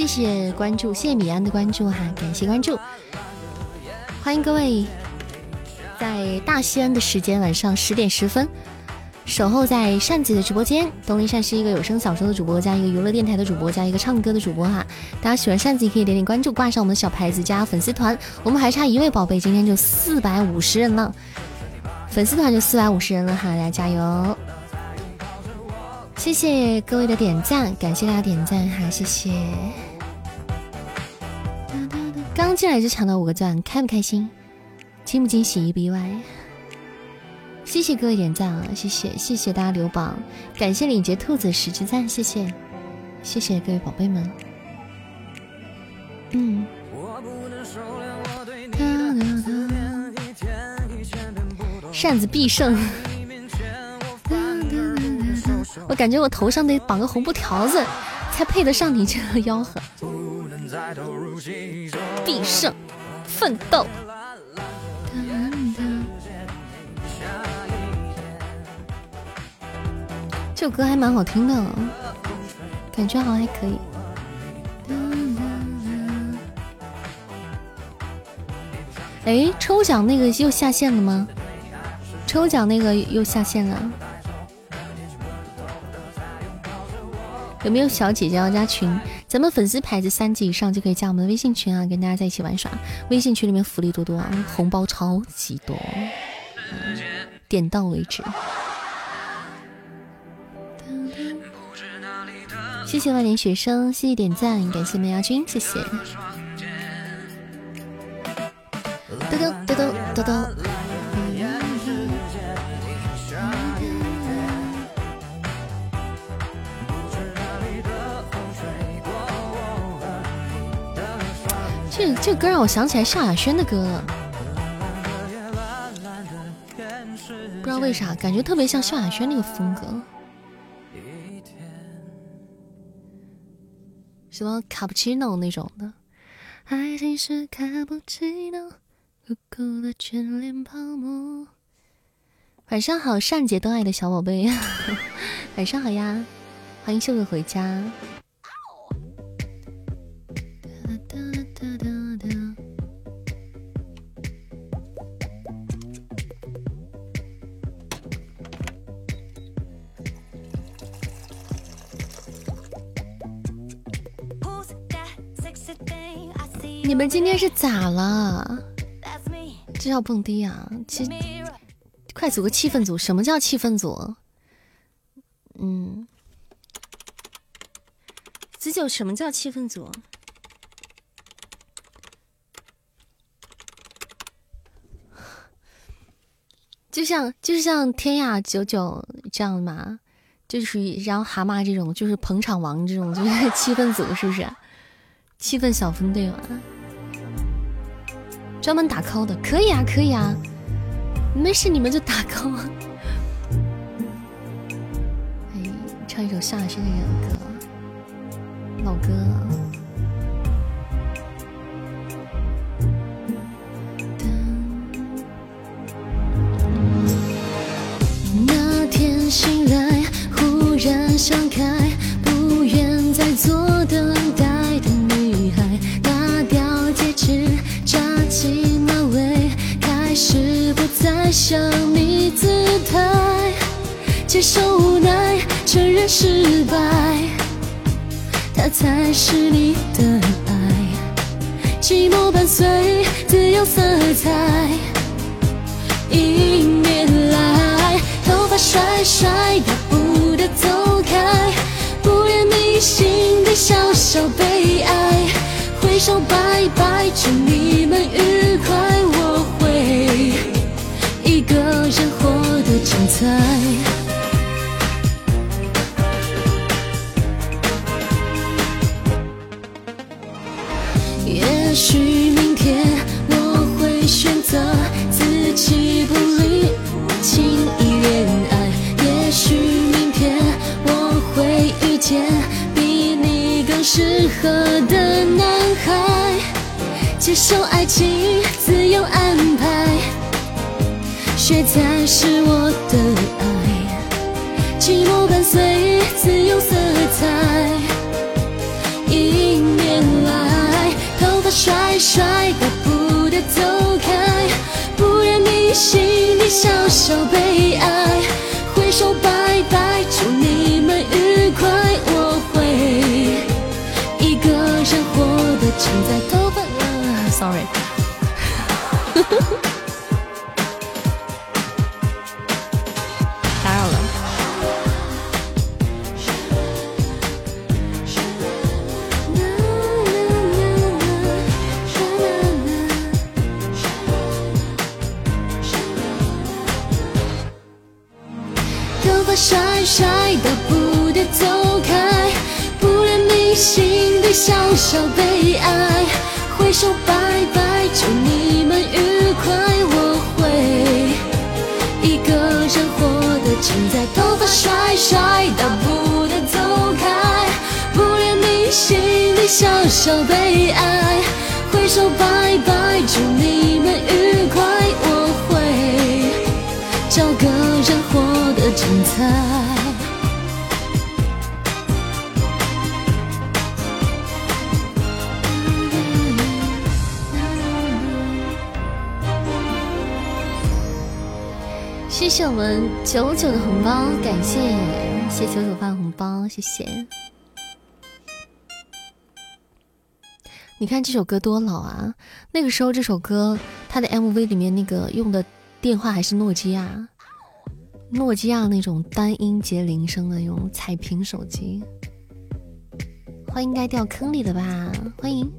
谢谢关注，谢谢米安的关注哈，感谢关注，欢迎各位在大西安的时间晚上十点十分守候在扇子的直播间。东林扇是一个有声小说的主播，加一个娱乐电台的主播，加一个唱歌的主播哈。大家喜欢扇子可以点点关注，挂上我们的小牌子，加粉丝团。我们还差一位宝贝，今天就四百五十人了，粉丝团就四百五十人了哈，大家加油！谢谢各位的点赞，感谢大家点赞哈，谢谢。刚进来就抢到五个钻，开不开心？惊不惊喜，意不意外？谢谢各位点赞啊！谢谢谢谢大家留榜，感谢领结兔子十只赞，谢谢谢谢各位宝贝们。嗯。扇子必胜。我感觉我头上得绑个红布条子，才配得上你这个吆喝。必胜，奋斗。这首歌还蛮好听的，感觉好像还可以。哎，抽奖那个又下线了吗？抽奖那个又下线了。有没有小姐姐要加群？咱们粉丝牌子三级以上就可以加我们的微信群啊，跟大家在一起玩耍。微信群里面福利多多啊，红包超级多，点到为止。谢谢万年学生，谢谢点赞，感谢梅亚君，谢谢。嘟嘟嘟嘟嘟嘟。这歌让我想起来萧亚轩的歌了，不知道为啥，感觉特别像萧亚轩那个风格。什么卡布奇诺那种的，爱情是卡布奇诺，酷酷的眷恋泡沫。晚上好，善解多爱的小宝贝，晚上好呀，欢迎秀秀回家。你们今天是咋了？这叫蹦迪啊！其快组个气氛组。什么叫气氛组？嗯，子九，什么叫气氛组？就像就是像天涯九九这样嘛，就属于然后蛤蟆这种，就是捧场王这种，就是气氛组，是不是？气氛小分队嘛。专门打 call 的，可以啊，可以啊，没事，你们就打 call。哎，唱一首夏轩的歌，老歌。接受无奈，承认失败，他才是你的爱。寂寞伴随自由色彩，迎面来，头发甩甩，大步的走开，不愿迷信的小小悲哀。挥手拜拜，祝你们愉快。我会一个人活得精彩。适合的男孩，接受爱情，自由安排，雪才是我的爱，寂寞伴随自由色彩，迎面来，头发甩甩，大步的走开，不愿你心里小小悲哀，挥手吧小悲哀，挥手拜拜，祝你们愉快，我会一个人活得精彩，头发甩甩，大步的走开，不恋你心里小小悲哀，挥手拜拜，祝你们愉快，我会找个人活得精彩。九九的红包，感谢谢九九发红包，谢谢。你看这首歌多老啊！那个时候这首歌，它的 MV 里面那个用的电话还是诺基亚，诺基亚那种单音节铃声的那种彩屏手机。欢迎该掉坑里的吧，欢迎，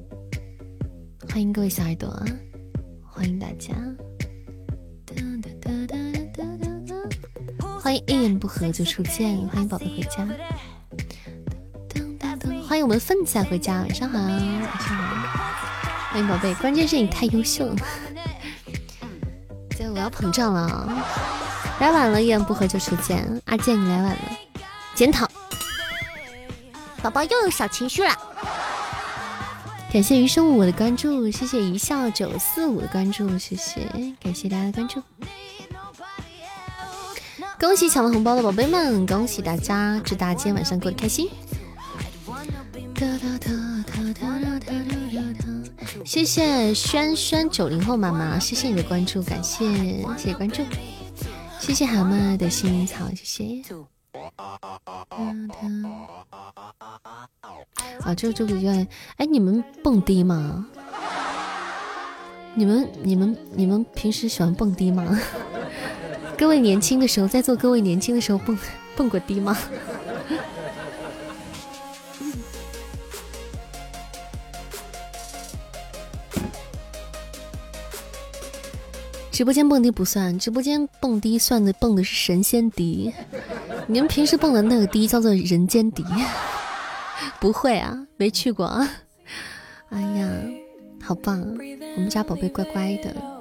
欢迎各位小耳朵，欢迎大家。欢迎一言不合就出现，欢迎宝贝回家，欢迎我们奋仔回家，晚上好，晚上好，欢迎宝贝，关键是你太优秀了，这我要膨胀了，来晚了，一言不合就出现，阿健你来晚了，检讨，宝宝又有小情绪了，感谢余生我的关注，谢谢一笑九四五的关注，谢谢，感谢大家的关注。恭喜抢了红包的宝贝们，恭喜大家！祝大家今天晚上过得开心。谢谢轩轩九零后妈妈，谢谢你的关注，感谢谢谢关注，谢谢蛤蟆的幸运草，谢谢。啊，就这个就哎，你们蹦迪吗？你们你们你们平时喜欢蹦迪吗？各位年轻的时候，在座各位年轻的时候蹦蹦过迪吗？直播间蹦迪不算，直播间蹦迪算的蹦的是神仙迪。你们平时蹦的那个迪叫做人间迪，不会啊，没去过啊。哎呀，好棒，我们家宝贝乖乖的。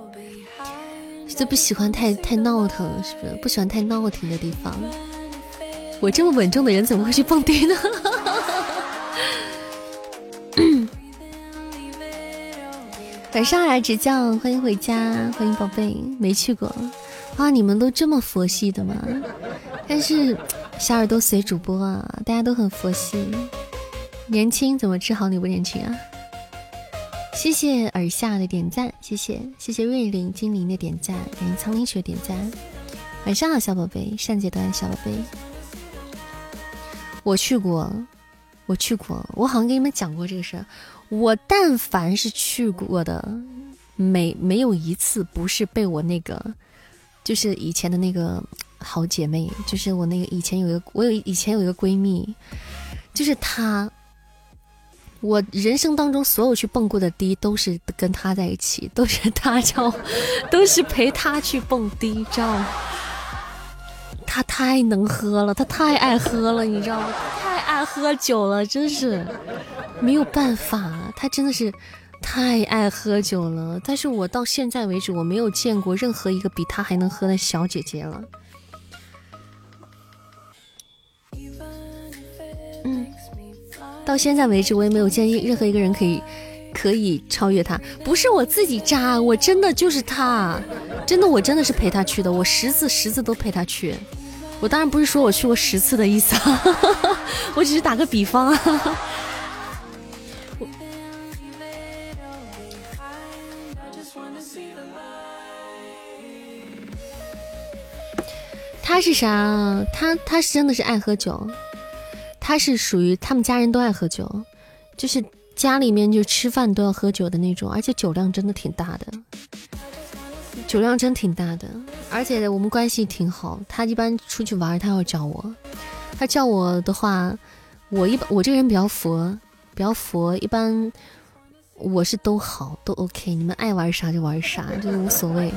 就不喜欢太太闹腾，是不是？不喜欢太闹腾的地方。我这么稳重的人，怎么会去蹦迪呢？晚上来执教，欢迎回家，欢迎宝贝，没去过。啊，你们都这么佛系的吗？但是小耳朵随主播啊，大家都很佛系。年轻怎么治好你不年轻啊？谢谢耳下的点赞，谢谢谢谢瑞林精灵的点赞，感谢苍灵雪点赞。晚上好，小宝贝，善解的小宝贝。我去过，我去过，我好像跟你们讲过这个事儿。我但凡是去过的，没没有一次不是被我那个，就是以前的那个好姐妹，就是我那个以前有一个，我有以前有一个闺蜜，就是她。我人生当中所有去蹦过的迪都是跟他在一起，都是他叫，都是陪他去蹦迪，知道吗？他太能喝了，他太爱喝了，你知道吗？太爱喝酒了，真是没有办法，他真的是太爱喝酒了。但是我到现在为止，我没有见过任何一个比他还能喝的小姐姐了。到现在为止，我也没有见任何一个人可以可以超越他。不是我自己渣，我真的就是他，真的，我真的是陪他去的。我十次十次都陪他去。我当然不是说我去过十次的意思啊，我只是打个比方啊。他是啥？他他是真的是爱喝酒。他是属于他们家人都爱喝酒，就是家里面就吃饭都要喝酒的那种，而且酒量真的挺大的，酒量真挺大的，而且我们关系挺好。他一般出去玩，他要叫我，他叫我的话，我一般我这个人比较佛，比较佛，一般我是都好都 OK，你们爱玩啥就玩啥，就无所谓，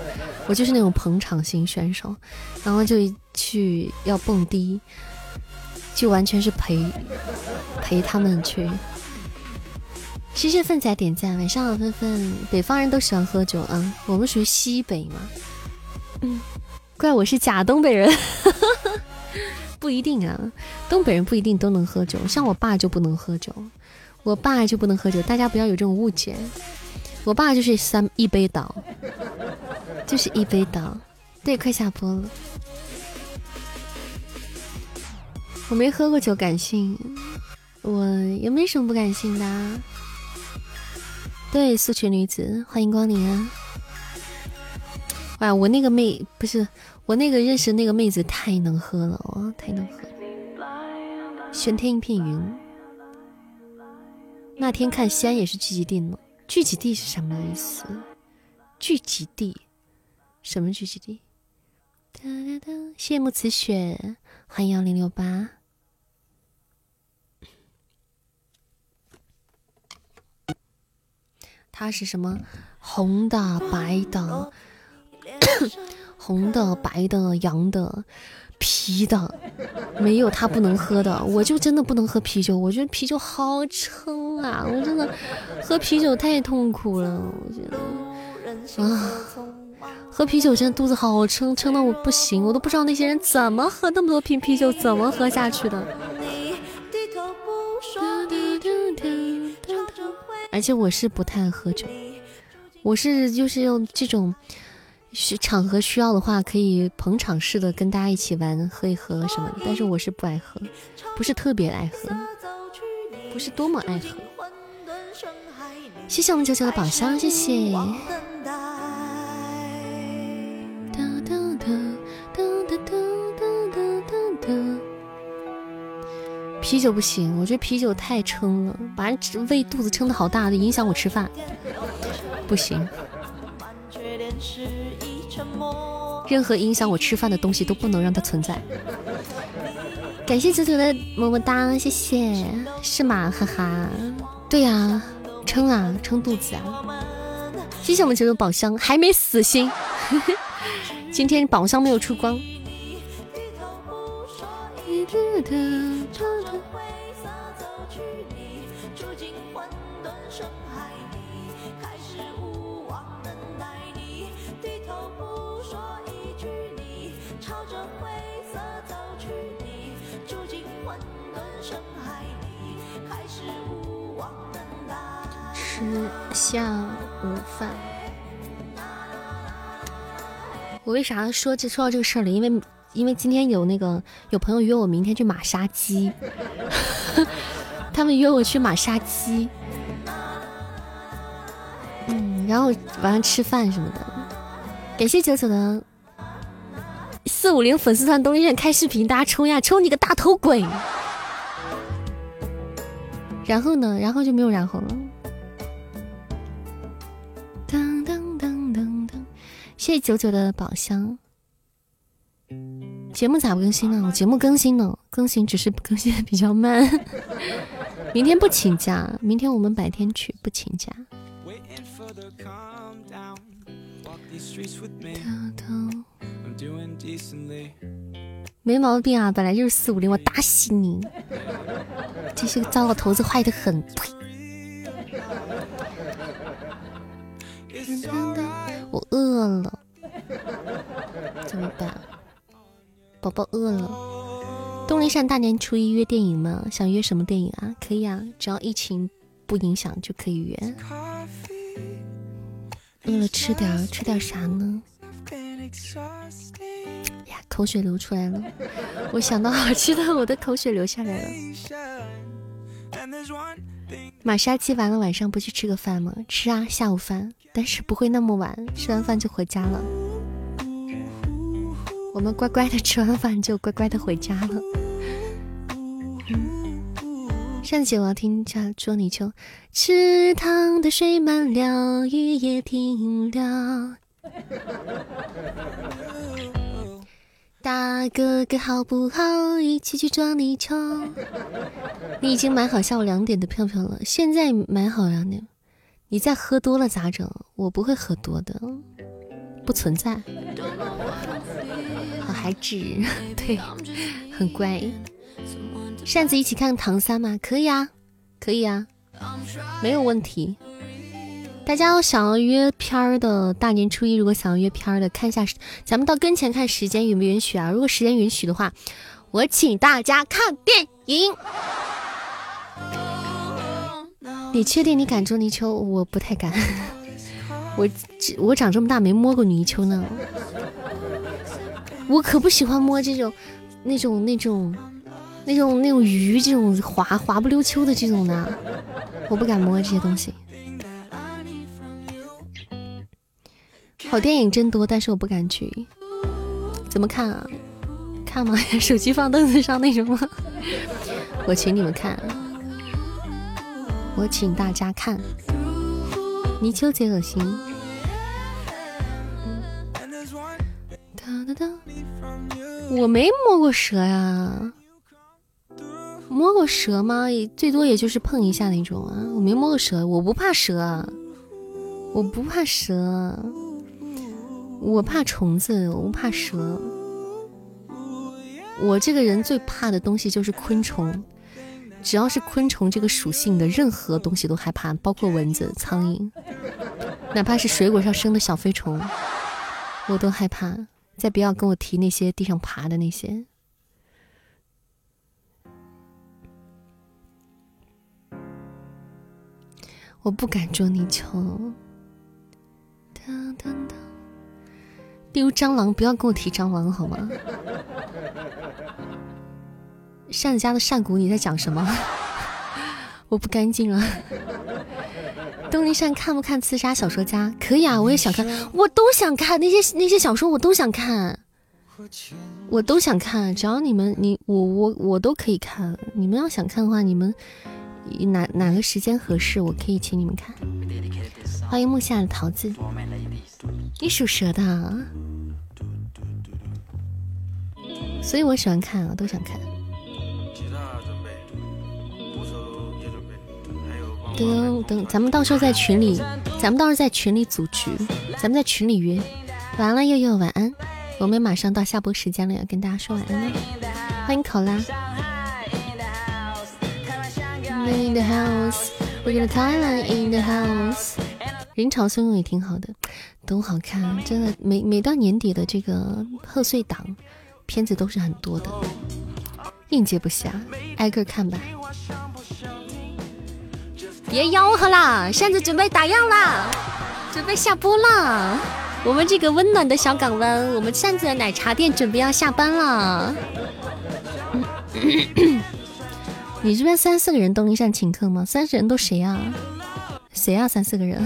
我就是那种捧场型选手，然后就去要蹦迪，就完全是陪陪他们去。谢谢粪仔点赞，晚上好，芬芬。北方人都喜欢喝酒啊，我们属于西北嘛。嗯，怪我是假东北人，不一定啊，东北人不一定都能喝酒，像我爸就不能喝酒，我爸就不能喝酒，大家不要有这种误解。我爸就是三一杯倒，就是一杯倒。对，快下播了。我没喝过酒，感性，我也没什么不感性的。对，素裙女子，欢迎光临啊！哇，我那个妹不是我那个认识那个妹子太能喝了哦，太能喝。玄天一片云，那天看西安也是聚集地吗？聚集地是什么意思？聚集地，什么聚集地？哒哒哒，谢慕辞雪，欢迎幺零六八。它是什么？红的、白的，红的、白的、洋的、啤的，没有它不能喝的。我就真的不能喝啤酒，我觉得啤酒好撑啊！我真的喝啤酒太痛苦了，我觉得啊，喝啤酒真的肚子好撑，撑的我不行，我都不知道那些人怎么喝那么多瓶啤酒，怎么喝下去的。而且我是不太爱喝酒，我是就是用这种需场合需要的话，可以捧场式的跟大家一起玩，喝一喝什么的。但是我是不爱喝，不是特别爱喝，不是多么爱喝。谢谢我们九九的宝箱，谢谢。啤酒不行，我觉得啤酒太撑了，把人胃肚子撑的好大的，影响我吃饭，不行。任何影响我吃饭的东西都不能让它存在。感谢九九的么么哒，谢谢，是吗？哈哈，对呀，撑啊，撑肚子啊。谢谢我们九九宝箱，还没死心，今天宝箱没有出光。下午饭。我为啥说这说到这个事儿了？因为因为今天有那个有朋友约我明天去马杀鸡，他们约我去马杀鸡，嗯，然后晚上吃饭什么的。感谢九九的四五零粉丝团东院开视频，大家冲呀，冲你个大头鬼！然后呢？然后就没有然后了。谢谢九九的宝箱。节目咋不更新呢？我节目更新呢，更新只是更新的比较慢。明天不请假，明天我们白天去，不请假。没毛病啊，本来就是四五零，我打死你！这些糟老头子坏的很。我饿了，怎么办？宝宝饿了。东林善大年初一约电影吗？想约什么电影啊？可以啊，只要疫情不影响就可以约。饿了吃点，吃点啥呢？呀，口水流出来了。我想到好吃的，我的口水流下来了。马杀鸡完了，晚上不去吃个饭吗？吃啊，下午饭，但是不会那么晚，吃完饭就回家了。我们乖乖的吃完饭就乖乖的回家了。上次我要听下捉泥鳅，池塘的水满了，雨也停了。大哥哥好不好？一起去捉泥鳅。你已经买好下午两点的票票了，现在买好两点。你再喝多了咋整？我不会喝多的，不存在。好孩子，对，很乖。扇子一起看唐三吗？可以啊，可以啊，没有问题。大家想要约片儿的，大年初一如果想要约片儿的，看一下，咱们到跟前看时间允不允许啊？如果时间允许的话，我请大家看电影。你确定你敢捉泥鳅？我不太敢。我我长这么大没摸过泥鳅呢。我可不喜欢摸这种那种那种那种那种鱼，这种滑滑不溜秋的这种的，我不敢摸这些东西。好电影真多，但是我不敢去。怎么看啊？看吗？手机放凳子上那种吗？我请你们看，我请大家看。泥鳅贼恶心。哒哒哒我没摸过蛇呀，摸过蛇吗？最多也就是碰一下那种啊。我没摸过蛇，我不怕蛇，我不怕蛇。我怕虫子，我怕蛇。我这个人最怕的东西就是昆虫，只要是昆虫这个属性的任何东西都害怕，包括蚊子、苍蝇，哪怕是水果上生的小飞虫，我都害怕。再不要跟我提那些地上爬的那些，我不敢捉泥鳅。例如蟑螂，不要跟我提蟑螂好吗？扇子家的扇骨，你在讲什么？我不干净啊！东林善看不看《刺杀小说家》？可以啊，我也想看，我都想看那些那些小说，我都想看，我都想看。只要你们你我我我都可以看。你们要想看的话，你们哪哪个时间合适，我可以请你们看。欢迎木下的桃子，你属蛇的，所以我喜欢看啊，都想看。等等，咱们到时候在群里，咱们到时候在群里组局，咱们在群里约。完了，悠悠晚安，我们马上到下播时间了，要跟大家说晚安了。欢迎考拉。In the house, we're gonna Thailand in the house。人潮汹涌也挺好的，都好看，真的。每每到年底的这个贺岁档，片子都是很多的，应接不暇，挨个看吧。别吆喝啦！扇子准备打烊啦，准备下播啦。我们这个温暖的小港湾，我们扇子的奶茶店准备要下班了。你这边三四个人东林扇请客吗？三十人都谁啊？谁啊？三四个人。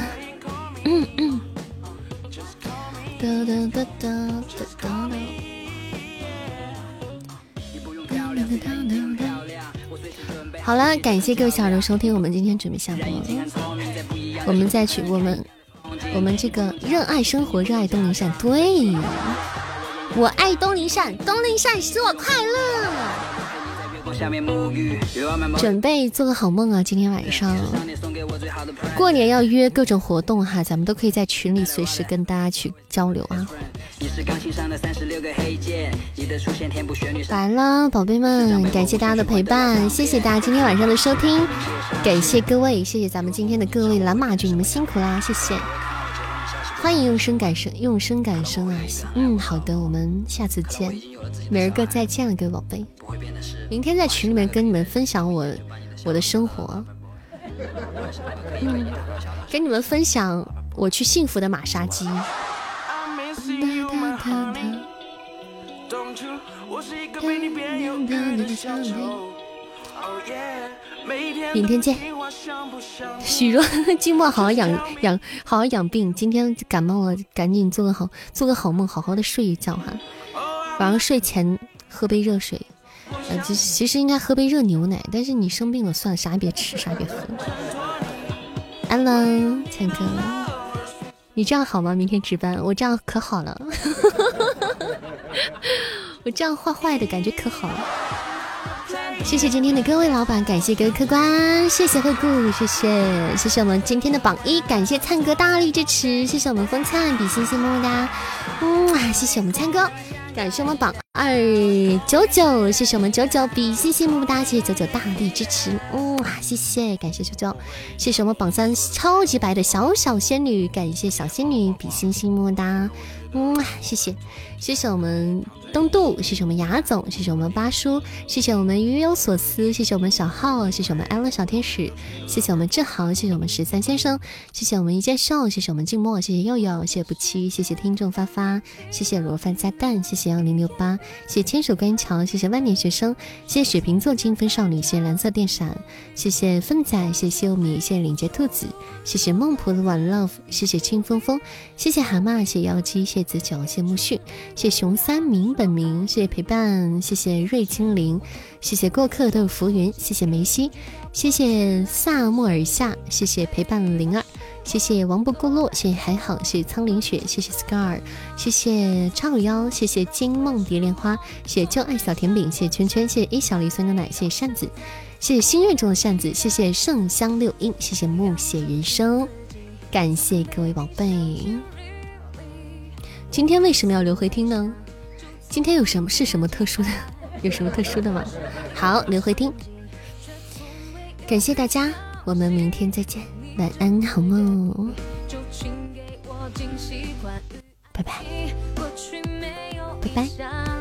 好了，感谢各位小耳朵收听，我们今天准备下播了。我们再去，我们我们这个热爱生活，热爱东林善，对呀，我爱东林善，东林善使我快乐。准备做个好梦啊！今天晚上过年要约各种活动哈，咱们都可以在群里随时跟大家去交流啊。完了，宝贝们，感谢大家的陪伴，谢谢大家今天晚上的收听，感谢各位，谢谢咱们今天的各位蓝马君，你们辛苦啦，谢谢。欢迎用声改声，用声改声啊！嗯，好的，我们下次见，美儿哥再见了，各位宝贝。明天在群里面跟你们分享我我的生活，嗯，跟你们分享我去幸福的马杀鸡。明天见，许若寂寞，好好养养，好好养病。今天感冒了，赶紧做个好，做个好梦，好好的睡一觉哈。晚上睡前喝杯热水，呃，其其实应该喝杯热牛奶，但是你生病了，算了，啥也别吃，啥也别喝。Hello，，强哥，你这样好吗？明天值班，我这样可好了，我这样坏坏的感觉可好了。谢谢今天的各位老板，感谢各位客官，谢谢惠顾，谢谢谢谢我们今天的榜一，感谢灿哥大力支持，谢谢我们风灿比心心么么哒，嗯，谢谢我们灿哥。感谢我们榜二九九，谢谢我们九九比心心么么哒，谢谢九九大力支持，嗯，谢谢，感谢九九，谢谢我们榜三超级白的小小仙女，感谢小仙女比心心么么哒，嗯，谢谢，谢谢我们。东渡，谢谢我们雅总，谢谢我们八叔，谢谢我们鱼有所思，谢谢我们小浩，谢谢我们安乐小天使，谢谢我们志豪，谢谢我们十三先生，谢谢我们一件秀，谢谢我们静默，谢谢悠悠，谢谢不期，谢谢听众发发，谢谢罗范加蛋，谢谢幺零六八，谢谢牵手观音桥，谢谢万年学生，谢谢水瓶座金分少女，谢谢蓝色电闪，谢谢凤仔，谢谢秀米，谢谢领结兔子，谢谢孟婆的晚 love，谢谢清风风，谢谢蛤蟆，谢谢妖姬，谢子九，谢木旭，谢熊三明。本名，谢谢陪伴，谢谢瑞精灵，谢谢过客都有浮云，谢谢梅西，谢谢萨莫尔夏，谢谢陪伴灵儿，谢谢王不过落，谢谢还好，谢谢苍灵雪，谢谢 scar，谢谢叉五幺，谢谢金梦蝶莲花，谢谢就爱小甜饼，谢谢圈圈，谢谢一小粒酸牛奶，谢谢扇子，谢谢心愿中的扇子，谢谢圣香六音，谢谢暮写人生，感谢各位宝贝。今天为什么要留回听呢？今天有什么是什么特殊的？有什么特殊的吗？好，刘慧听。感谢大家，我们明天再见，晚安，好梦，拜拜，拜拜。